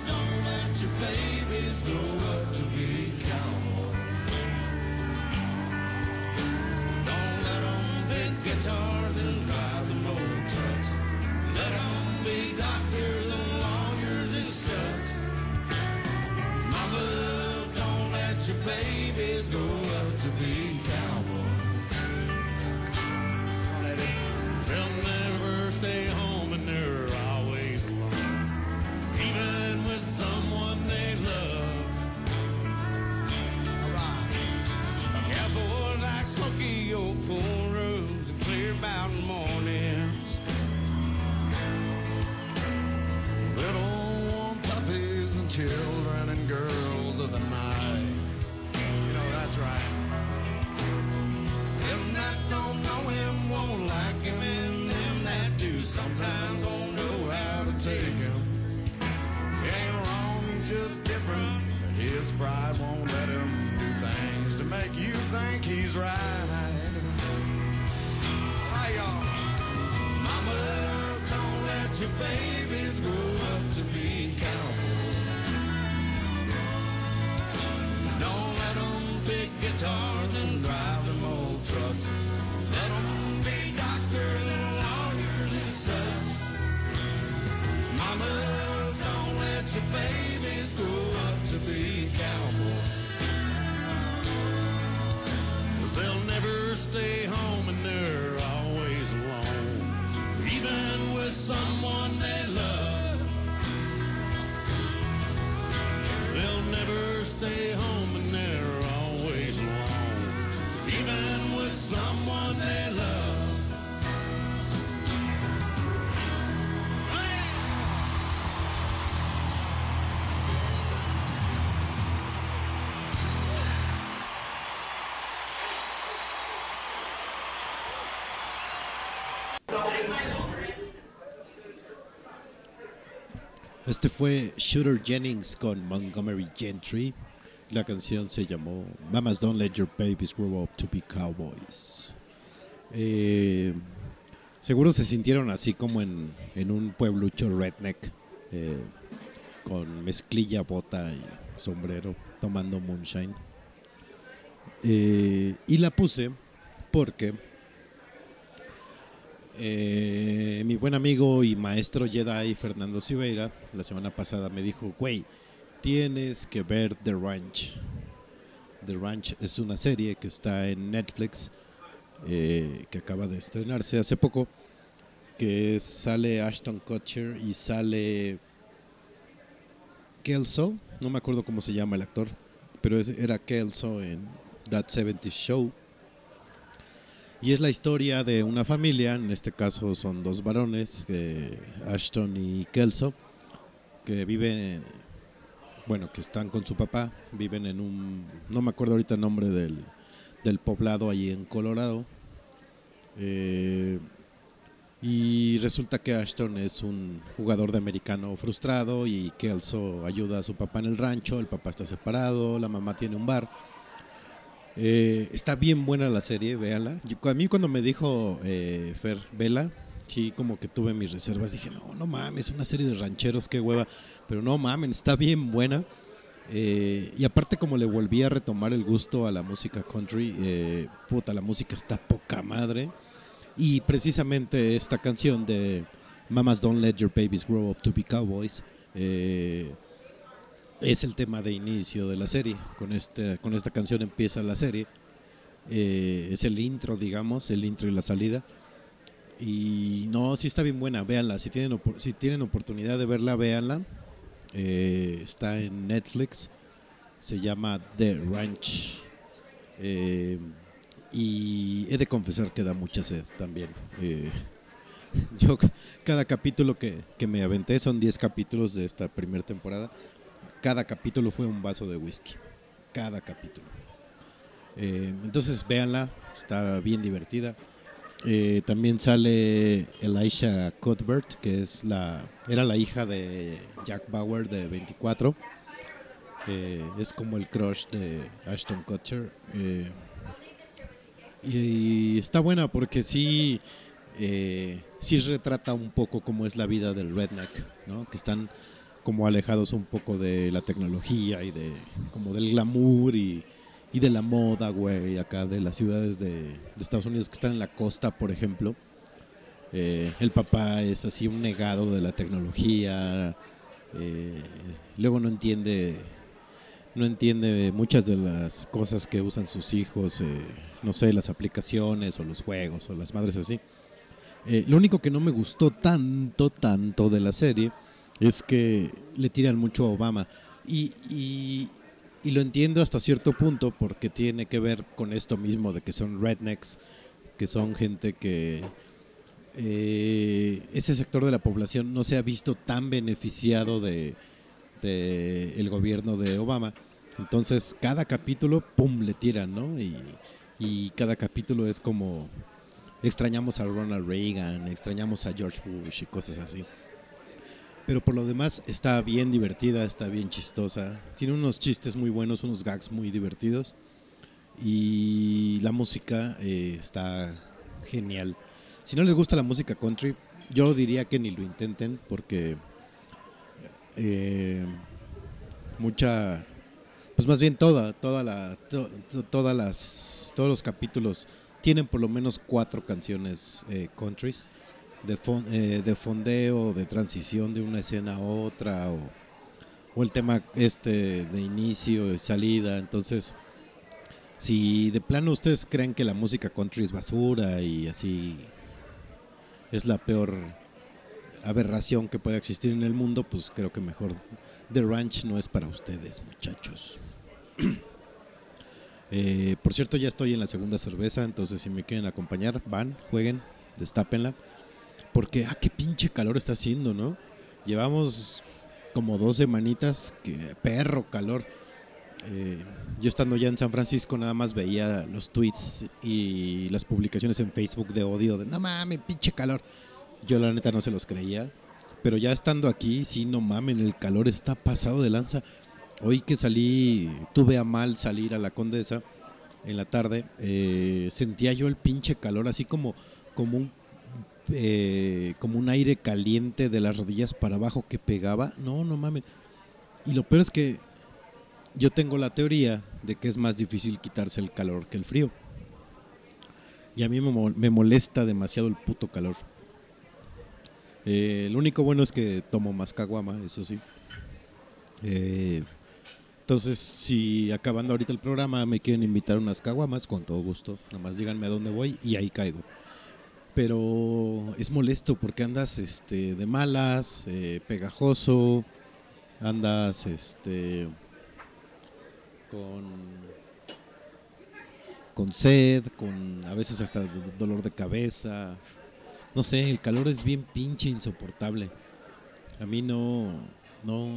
don't let your babies grow up to be cowboys. Don't let 'em pick guitars and drive them old trucks. Let 'em be doctors and lawyers and stuff. Mama, don't let your babies grow up to be Este fue Shooter Jennings con Montgomery Gentry. La canción se llamó Mamas Don't Let Your Babies Grow Up to Be Cowboys. Eh, seguro se sintieron así como en, en un pueblucho redneck, eh, con mezclilla, bota y sombrero, tomando moonshine. Eh, y la puse porque eh, mi buen amigo y maestro Jedi Fernando Silveira la semana pasada me dijo, güey, tienes que ver The Ranch. The Ranch es una serie que está en Netflix, eh, que acaba de estrenarse hace poco, que sale Ashton Kutcher y sale Kelso, no me acuerdo cómo se llama el actor, pero era Kelso en That 70 Show. Y es la historia de una familia, en este caso son dos varones, Ashton y Kelso, que viven, bueno, que están con su papá, viven en un, no me acuerdo ahorita el nombre del, del poblado allí en Colorado. Eh, y resulta que Ashton es un jugador de americano frustrado y Kelso ayuda a su papá en el rancho, el papá está separado, la mamá tiene un bar. Eh, está bien buena la serie, véala. A mí cuando me dijo eh, Fer, vela, sí como que tuve mis reservas. Dije, no, no mames, una serie de rancheros, qué hueva. Pero no mames, está bien buena. Eh, y aparte como le volví a retomar el gusto a la música country, eh, puta, la música está poca madre. Y precisamente esta canción de Mamas Don't Let Your Babies Grow Up to Be Cowboys es el tema de inicio de la serie. Con, este, con esta canción empieza la serie. Eh, es el intro, digamos, el intro y la salida. Y no, sí está bien buena, véanla. Si tienen, si tienen oportunidad de verla, véanla. Eh, está en Netflix. Se llama The Ranch. Eh, y he de confesar que da mucha sed también. [laughs] Yo cada capítulo que, que me aventé, son 10 capítulos de esta primera temporada, cada capítulo fue un vaso de whisky. Cada capítulo. Eh, entonces véanla, está bien divertida. Eh, también sale Elisha Cuthbert, que es la, era la hija de Jack Bauer de 24. Eh, es como el crush de Ashton Kutcher. Eh, y, está buena porque sí, sí retrata un poco cómo es la vida del redneck, ¿no? Que están como alejados un poco de la tecnología y de como del glamour y, y de la moda, güey, acá de las ciudades de, de Estados Unidos que están en la costa, por ejemplo. Eh, el papá es así un negado de la tecnología. eh, luego no entiende no entiende muchas de las cosas que usan sus hijos, eh, no sé, las aplicaciones o los juegos o las madres así. Eh, lo único que no me gustó tanto, tanto de la serie es que le tiran mucho a Obama. Y, y- lo entiendo hasta cierto punto porque tiene que ver con esto mismo de que son rednecks, que son gente que eh, ese sector de la población no se ha visto tan beneficiado de, de el gobierno de Obama. Entonces, cada capítulo, pum, le tiran, ¿no? Y, y cada capítulo es como extrañamos a Ronald Reagan, extrañamos a George Bush y cosas así. Pero por lo demás está bien divertida, está bien chistosa. Tiene unos chistes muy buenos, unos gags muy divertidos. Y la música eh, está genial. Si no les gusta la música country, yo diría que ni lo intenten porque eh, mucha, pues más bien toda, toda la, to- to- todas las, todos los capítulos tienen por lo menos cuatro canciones eh, countries de, fon- eh, de fondeo, de transición de una escena a otra o, o el tema este de inicio y salida. Entonces Si de plano ustedes creen que la música country es basura y así es la peor aberración que pueda existir en el mundo, pues creo que mejor The Ranch no es para ustedes, muchachos. [clears throat] Eh, por cierto, ya estoy en la segunda cerveza, entonces si me quieren acompañar, van, jueguen, destápenla. Porque, ah, qué pinche calor está haciendo, ¿no? Llevamos como dos semanitas, que perro calor. Eh, yo estando ya en San Francisco nada más veía los tweets y las publicaciones en Facebook de odio, de no mames, pinche calor. Yo la neta no se los creía. Pero ya estando aquí, sí, no mamen, el calor está pasado de lanza. Hoy que salí, tuve a mal salir a la Condesa en la tarde, eh, sentía yo el pinche calor, así como, como un eh, como un aire caliente de las rodillas para abajo que pegaba. No, no mames. Y lo peor es que yo tengo la teoría de que es más difícil quitarse el calor que el frío. Y a mí me, mol- me molesta demasiado el puto calor. Eh, lo único bueno es que tomo más caguama, eso sí. Eh, entonces, si acabando ahorita el programa me quieren invitar unas caguamas, con todo gusto. Nada más díganme a dónde voy y ahí caigo. Pero es molesto porque andas este, de malas, eh, pegajoso, andas este, con, sed, con a veces hasta do- dolor de cabeza. No sé, el calor es bien pinche insoportable. A mí no, no,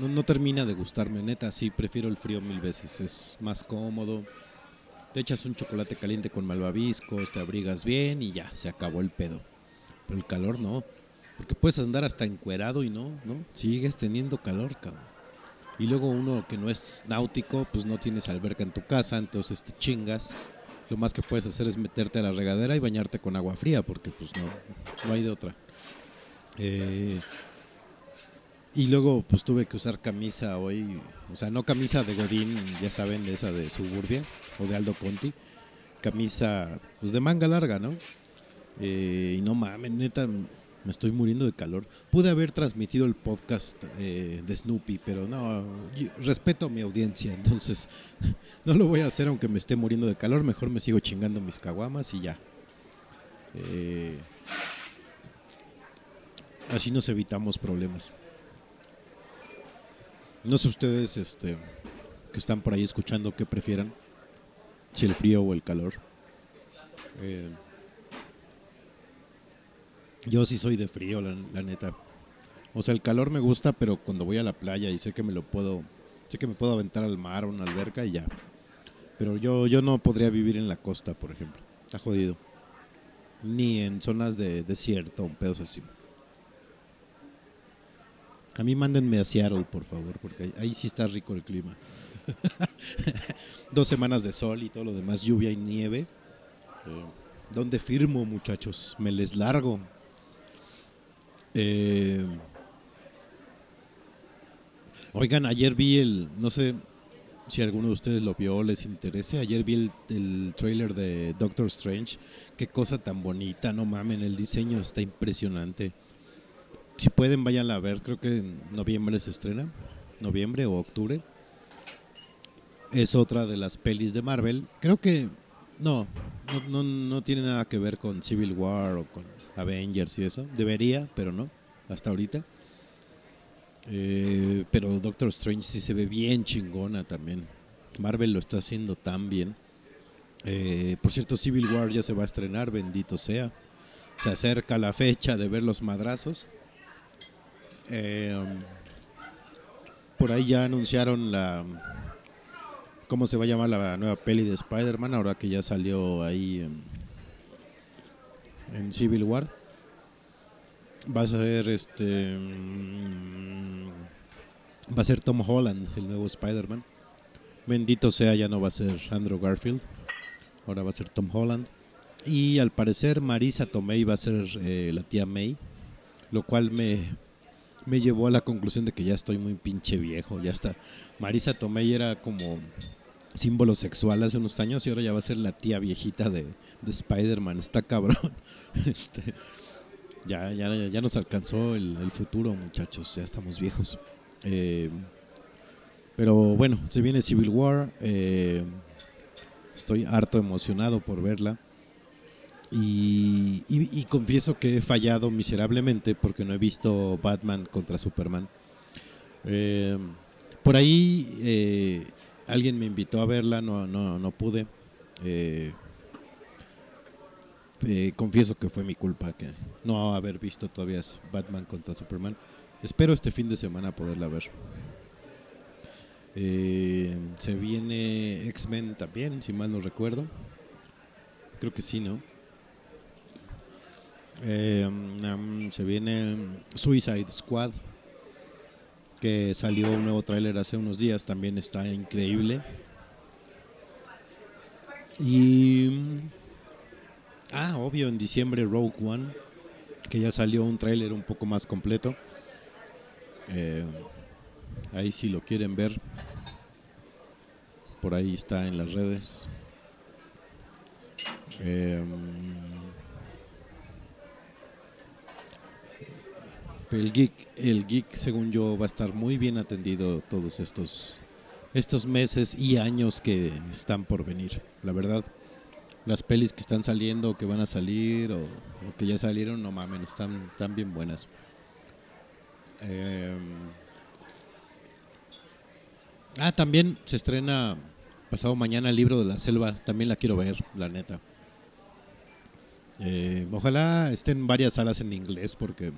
no, no termina de gustarme, neta, sí, prefiero el frío mil veces, es más cómodo. Te echas un chocolate caliente con malvaviscos, te abrigas bien y ya, se acabó el pedo. Pero el calor no, porque puedes andar hasta encuerado y no, ¿no? Sigues teniendo calor, cabrón. Y luego uno que no es náutico, pues no tienes alberca en tu casa, entonces te chingas. Lo más que puedes hacer es meterte a la regadera y bañarte con agua fría, porque pues no, no hay de otra. Eh, y luego pues tuve que usar camisa hoy, o sea, no camisa de Godín, ya saben, de esa de Suburbia o de Aldo Conti, camisa pues de manga larga, ¿no? Eh, y no mames, neta, me estoy muriendo de calor. Pude haber transmitido el podcast eh, de Snoopy, pero no, respeto a mi audiencia, entonces [laughs] no lo voy a hacer aunque me esté muriendo de calor, mejor me sigo chingando mis caguamas y ya. Eh, así nos evitamos problemas. No sé ustedes este, que están por ahí escuchando qué prefieran, si el frío o el calor. Eh, yo sí soy de frío, la, neta. O sea, el calor me gusta, pero cuando voy a la playa y sé que me lo puedo, sé que me puedo aventar al mar o una alberca y ya. Pero yo, yo no podría vivir en la costa, por ejemplo. Está jodido. Ni en zonas de desierto, pedos así. A mí mándenme a Seattle, por favor, porque ahí, sí está rico el clima. [laughs] Dos semanas de sol y todo lo demás, lluvia y nieve. Eh, ¿Dónde firmo, muchachos? Me les largo. Eh, oigan, ayer vi el, no sé si alguno de ustedes lo vio les interese, ayer vi el, el trailer de Doctor Strange. Qué cosa tan bonita, no mamen, el diseño está impresionante. Si pueden, váyanla a ver, creo que en noviembre se estrena, noviembre o octubre. Es otra de las pelis de Marvel. Creo que no, no, no, tiene nada que ver con Civil War o con Avengers y eso. Debería, pero no, hasta ahorita. Eh, pero Doctor Strange sí se ve bien chingona también. Marvel lo está haciendo tan bien. Eh, por cierto, Civil War ya se va a estrenar, bendito sea. Se acerca la fecha de ver los madrazos. Eh, por ahí ya anunciaron la cómo se va a llamar la nueva peli de Spider-Man ahora que ya salió ahí en, Civil War. Va a ser este mm, va a ser Tom Holland el nuevo Spider-Man. Bendito sea, ya no va a ser Andrew Garfield. Ahora va a ser Tom Holland. Y al parecer Marisa Tomei va a ser eh, la tía May, lo cual me, me llevó a la conclusión de que ya estoy muy pinche viejo, ya está. Marisa Tomei era como símbolo sexual hace unos años y ahora ya va a ser la tía viejita de, de Spider-Man, está cabrón. [laughs] Este, ya, ya, ya nos alcanzó el, futuro, muchachos, ya estamos viejos. Eh, pero bueno, se viene Civil War. eh, Estoy harto emocionado por verla. Y, confieso que he fallado miserablemente porque no he visto Batman contra Superman. Eh, por ahí eh, alguien me invitó a verla, no, no, no pude. Eh, eh, confieso que fue mi culpa que no haber visto todavía Batman contra Superman. Espero este fin de semana poderla ver. Eh, se viene X-Men también, si mal no recuerdo. Creo que sí, ¿no? Eh, um, se viene Suicide Squad, que salió un nuevo tráiler hace unos días, también está increíble. Y... mm, Ah, obvio, en diciembre Rogue One, que ya salió un tráiler un poco más completo. Eh, ahí si lo quieren ver, por ahí está en las redes. Eh, el geek, el geek, según yo, va a estar muy bien atendido todos estos estos meses y años que están por venir. La verdad, las pelis que están saliendo, que van a salir o, que ya salieron, no mamen, están, están bien buenas. Eh, ah, también se estrena pasado mañana el libro de la selva. También la quiero ver, la neta. Eh, ojalá esté en varias salas en inglés porque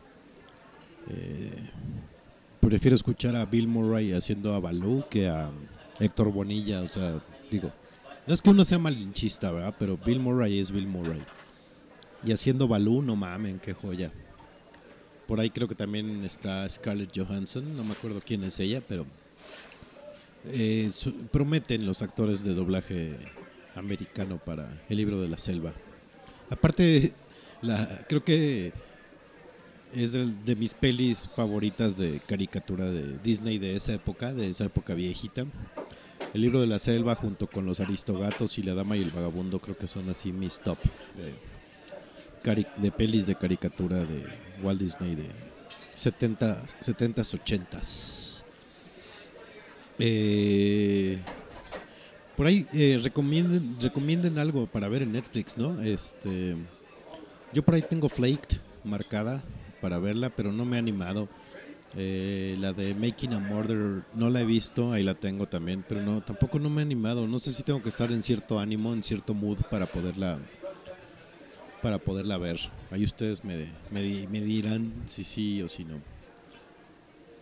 eh, prefiero escuchar a Bill Murray haciendo a Baloo que a Héctor Bonilla. O sea, digo, no es que uno sea malinchista, ¿verdad? Pero Bill Murray es Bill Murray. Y haciendo Baloo, no mamen, qué joya. Por ahí creo que también está Scarlett Johansson, no me acuerdo quién es ella, pero eh, prometen los actores de doblaje americano para el libro de la selva. Aparte, creo que es del- de mis pelis favoritas de caricatura de Disney de esa época, de esa época viejita. El libro de la selva junto con los aristogatos y la dama y el vagabundo creo que son así mis top de, de pelis de caricatura de Walt Disney de 70, 70s, 80s. Eh, por ahí eh, recomienden, recomienden algo para ver en Netflix, ¿no? Este, yo por ahí tengo Flaked marcada para verla, pero no me he animado. Eh, la de Making a Murder no la he visto, ahí la tengo también, pero no, tampoco no me he animado. No sé si tengo que estar en cierto ánimo, en cierto mood para poderla para poderla ver. Ahí ustedes me, me, di- me dirán si sí o si no.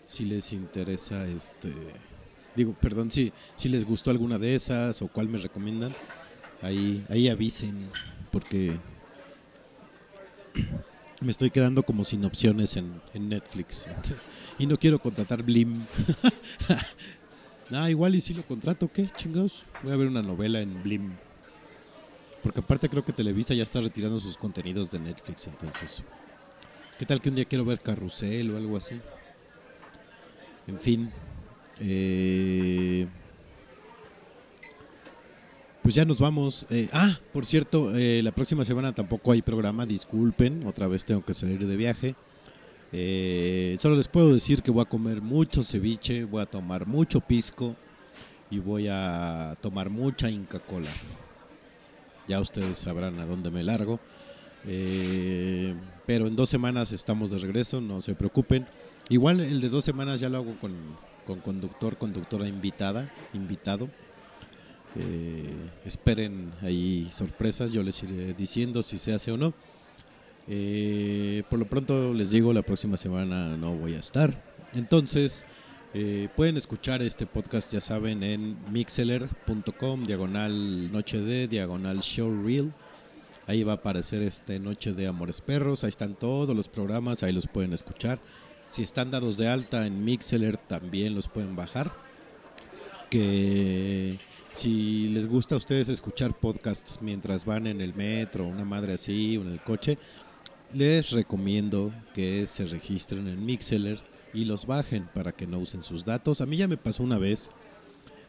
Si les interesa este digo, perdón, si si les gustó alguna de esas o cuál me recomiendan. Ahí ahí avisen porque me estoy quedando como sin opciones en, Netflix. y no quiero contratar Blim. [laughs] ah, igual y si lo contrato, ¿qué? Chingados. Voy a ver una novela en Blim. Porque aparte creo que Televisa ya está retirando sus contenidos de Netflix, entonces. ¿Qué tal que un día quiero ver Carrusel o algo así? En fin. eh, pues ya nos vamos. Eh, ah, por cierto, eh, la próxima semana tampoco hay programa, disculpen, otra vez tengo que salir de viaje. Eh, solo les puedo decir que voy a comer mucho ceviche, voy a tomar mucho pisco y voy a tomar mucha Inca Cola. Ya ustedes sabrán a dónde me largo. Eh, pero en dos semanas estamos de regreso, no se preocupen. Igual el de dos semanas ya lo hago con, con conductor, conductora invitada, invitado. Eh, esperen ahí sorpresas, yo les iré diciendo si se hace o no. Eh, por lo pronto les digo, la próxima semana no voy a estar. Entonces, eh, pueden escuchar este podcast, ya saben, en mixeler.com, diagonal noche de, diagonal showreel. Ahí va a aparecer este Noche de Amores Perros, ahí están todos los programas, ahí los pueden escuchar. Si están dados de alta en Mixeler también los pueden bajar. Que si les gusta a ustedes escuchar podcasts mientras van en el metro, una madre así, o en el coche, les recomiendo que se registren en Mixeler y los bajen para que no usen sus datos. A mí ya me pasó una vez,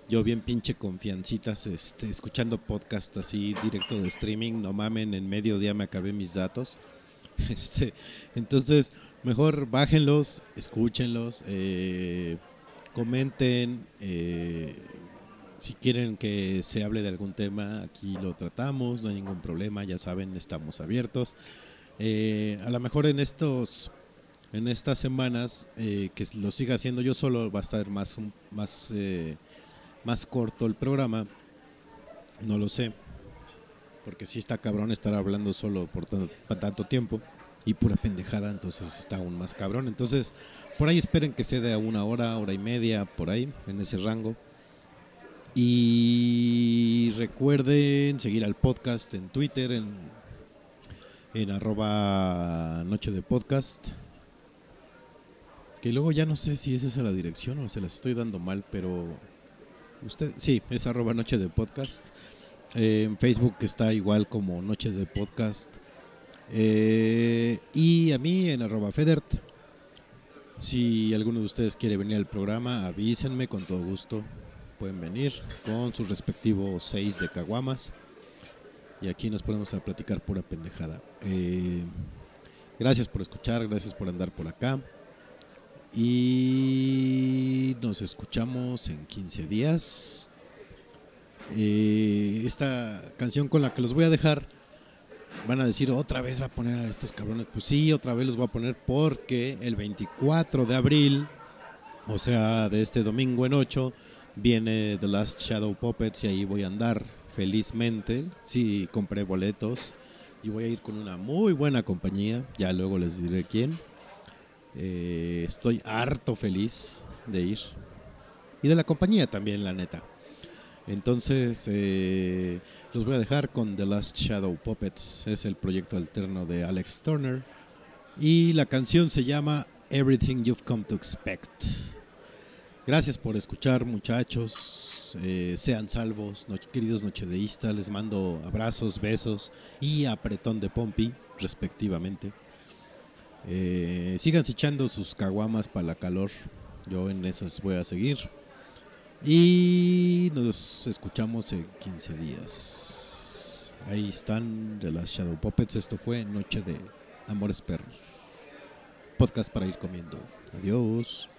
yo bien pinche confiancitas, este, escuchando podcast así directo de streaming, no mamen, en medio día me acabé mis datos. [laughs] Este, entonces, mejor bájenlos, escúchenlos, eh, comenten, eh, si quieren que se hable de algún tema, aquí lo tratamos, no hay ningún problema, ya saben, estamos abiertos. Eh, a lo mejor en estos en estas semanas eh, que lo siga haciendo yo solo va a estar más más eh, más corto el programa no lo sé porque sí está cabrón estar hablando solo por tan- pa- tanto tiempo y pura pendejada entonces está aún más cabrón entonces por ahí esperen que sea de una hora hora y media por ahí en ese rango y recuerden seguir al podcast en Twitter en en arroba noche de podcast. Que luego ya no sé si esa es la dirección o se las estoy dando mal, pero usted, sí, es arroba noche de podcast. Eh, en Facebook está igual como noche de podcast. Eh, y a mí en arroba Federt. Si alguno de ustedes quiere venir al programa, avísenme con todo gusto. Pueden venir con sus respectivos seis de caguamas y aquí nos ponemos a platicar pura pendejada. Eh, gracias por escuchar, gracias por andar por acá. Y nos escuchamos en 15 días. Eh, esta canción con la que los voy a dejar, van a decir otra vez va a poner a estos cabrones. Pues sí, otra vez los voy a poner porque el 24 de abril, o sea, de este domingo en 8, viene The Last Shadow Puppets y ahí voy a andar felizmente. Sí, compré boletos y voy a ir con una muy buena compañía. Ya luego les diré quién. Eh, estoy harto feliz de ir. Y de la compañía también, la neta. Entonces, eh, los voy a dejar con The Last Shadow Puppets. Es el proyecto alterno de Alex Turner. Y la canción se llama Everything You've Come to Expect. Gracias por escuchar, muchachos. Eh, sean salvos, no- queridos nochedeístas. Les mando abrazos, besos y apretón de pompi, respectivamente. Eh, síganse echando sus caguamas para la calor. Yo en eso voy a seguir. Y nos escuchamos en 15 días. Ahí están de las Shadow Puppets. Esto fue Noche de Amores Perros. Podcast para ir comiendo. Adiós.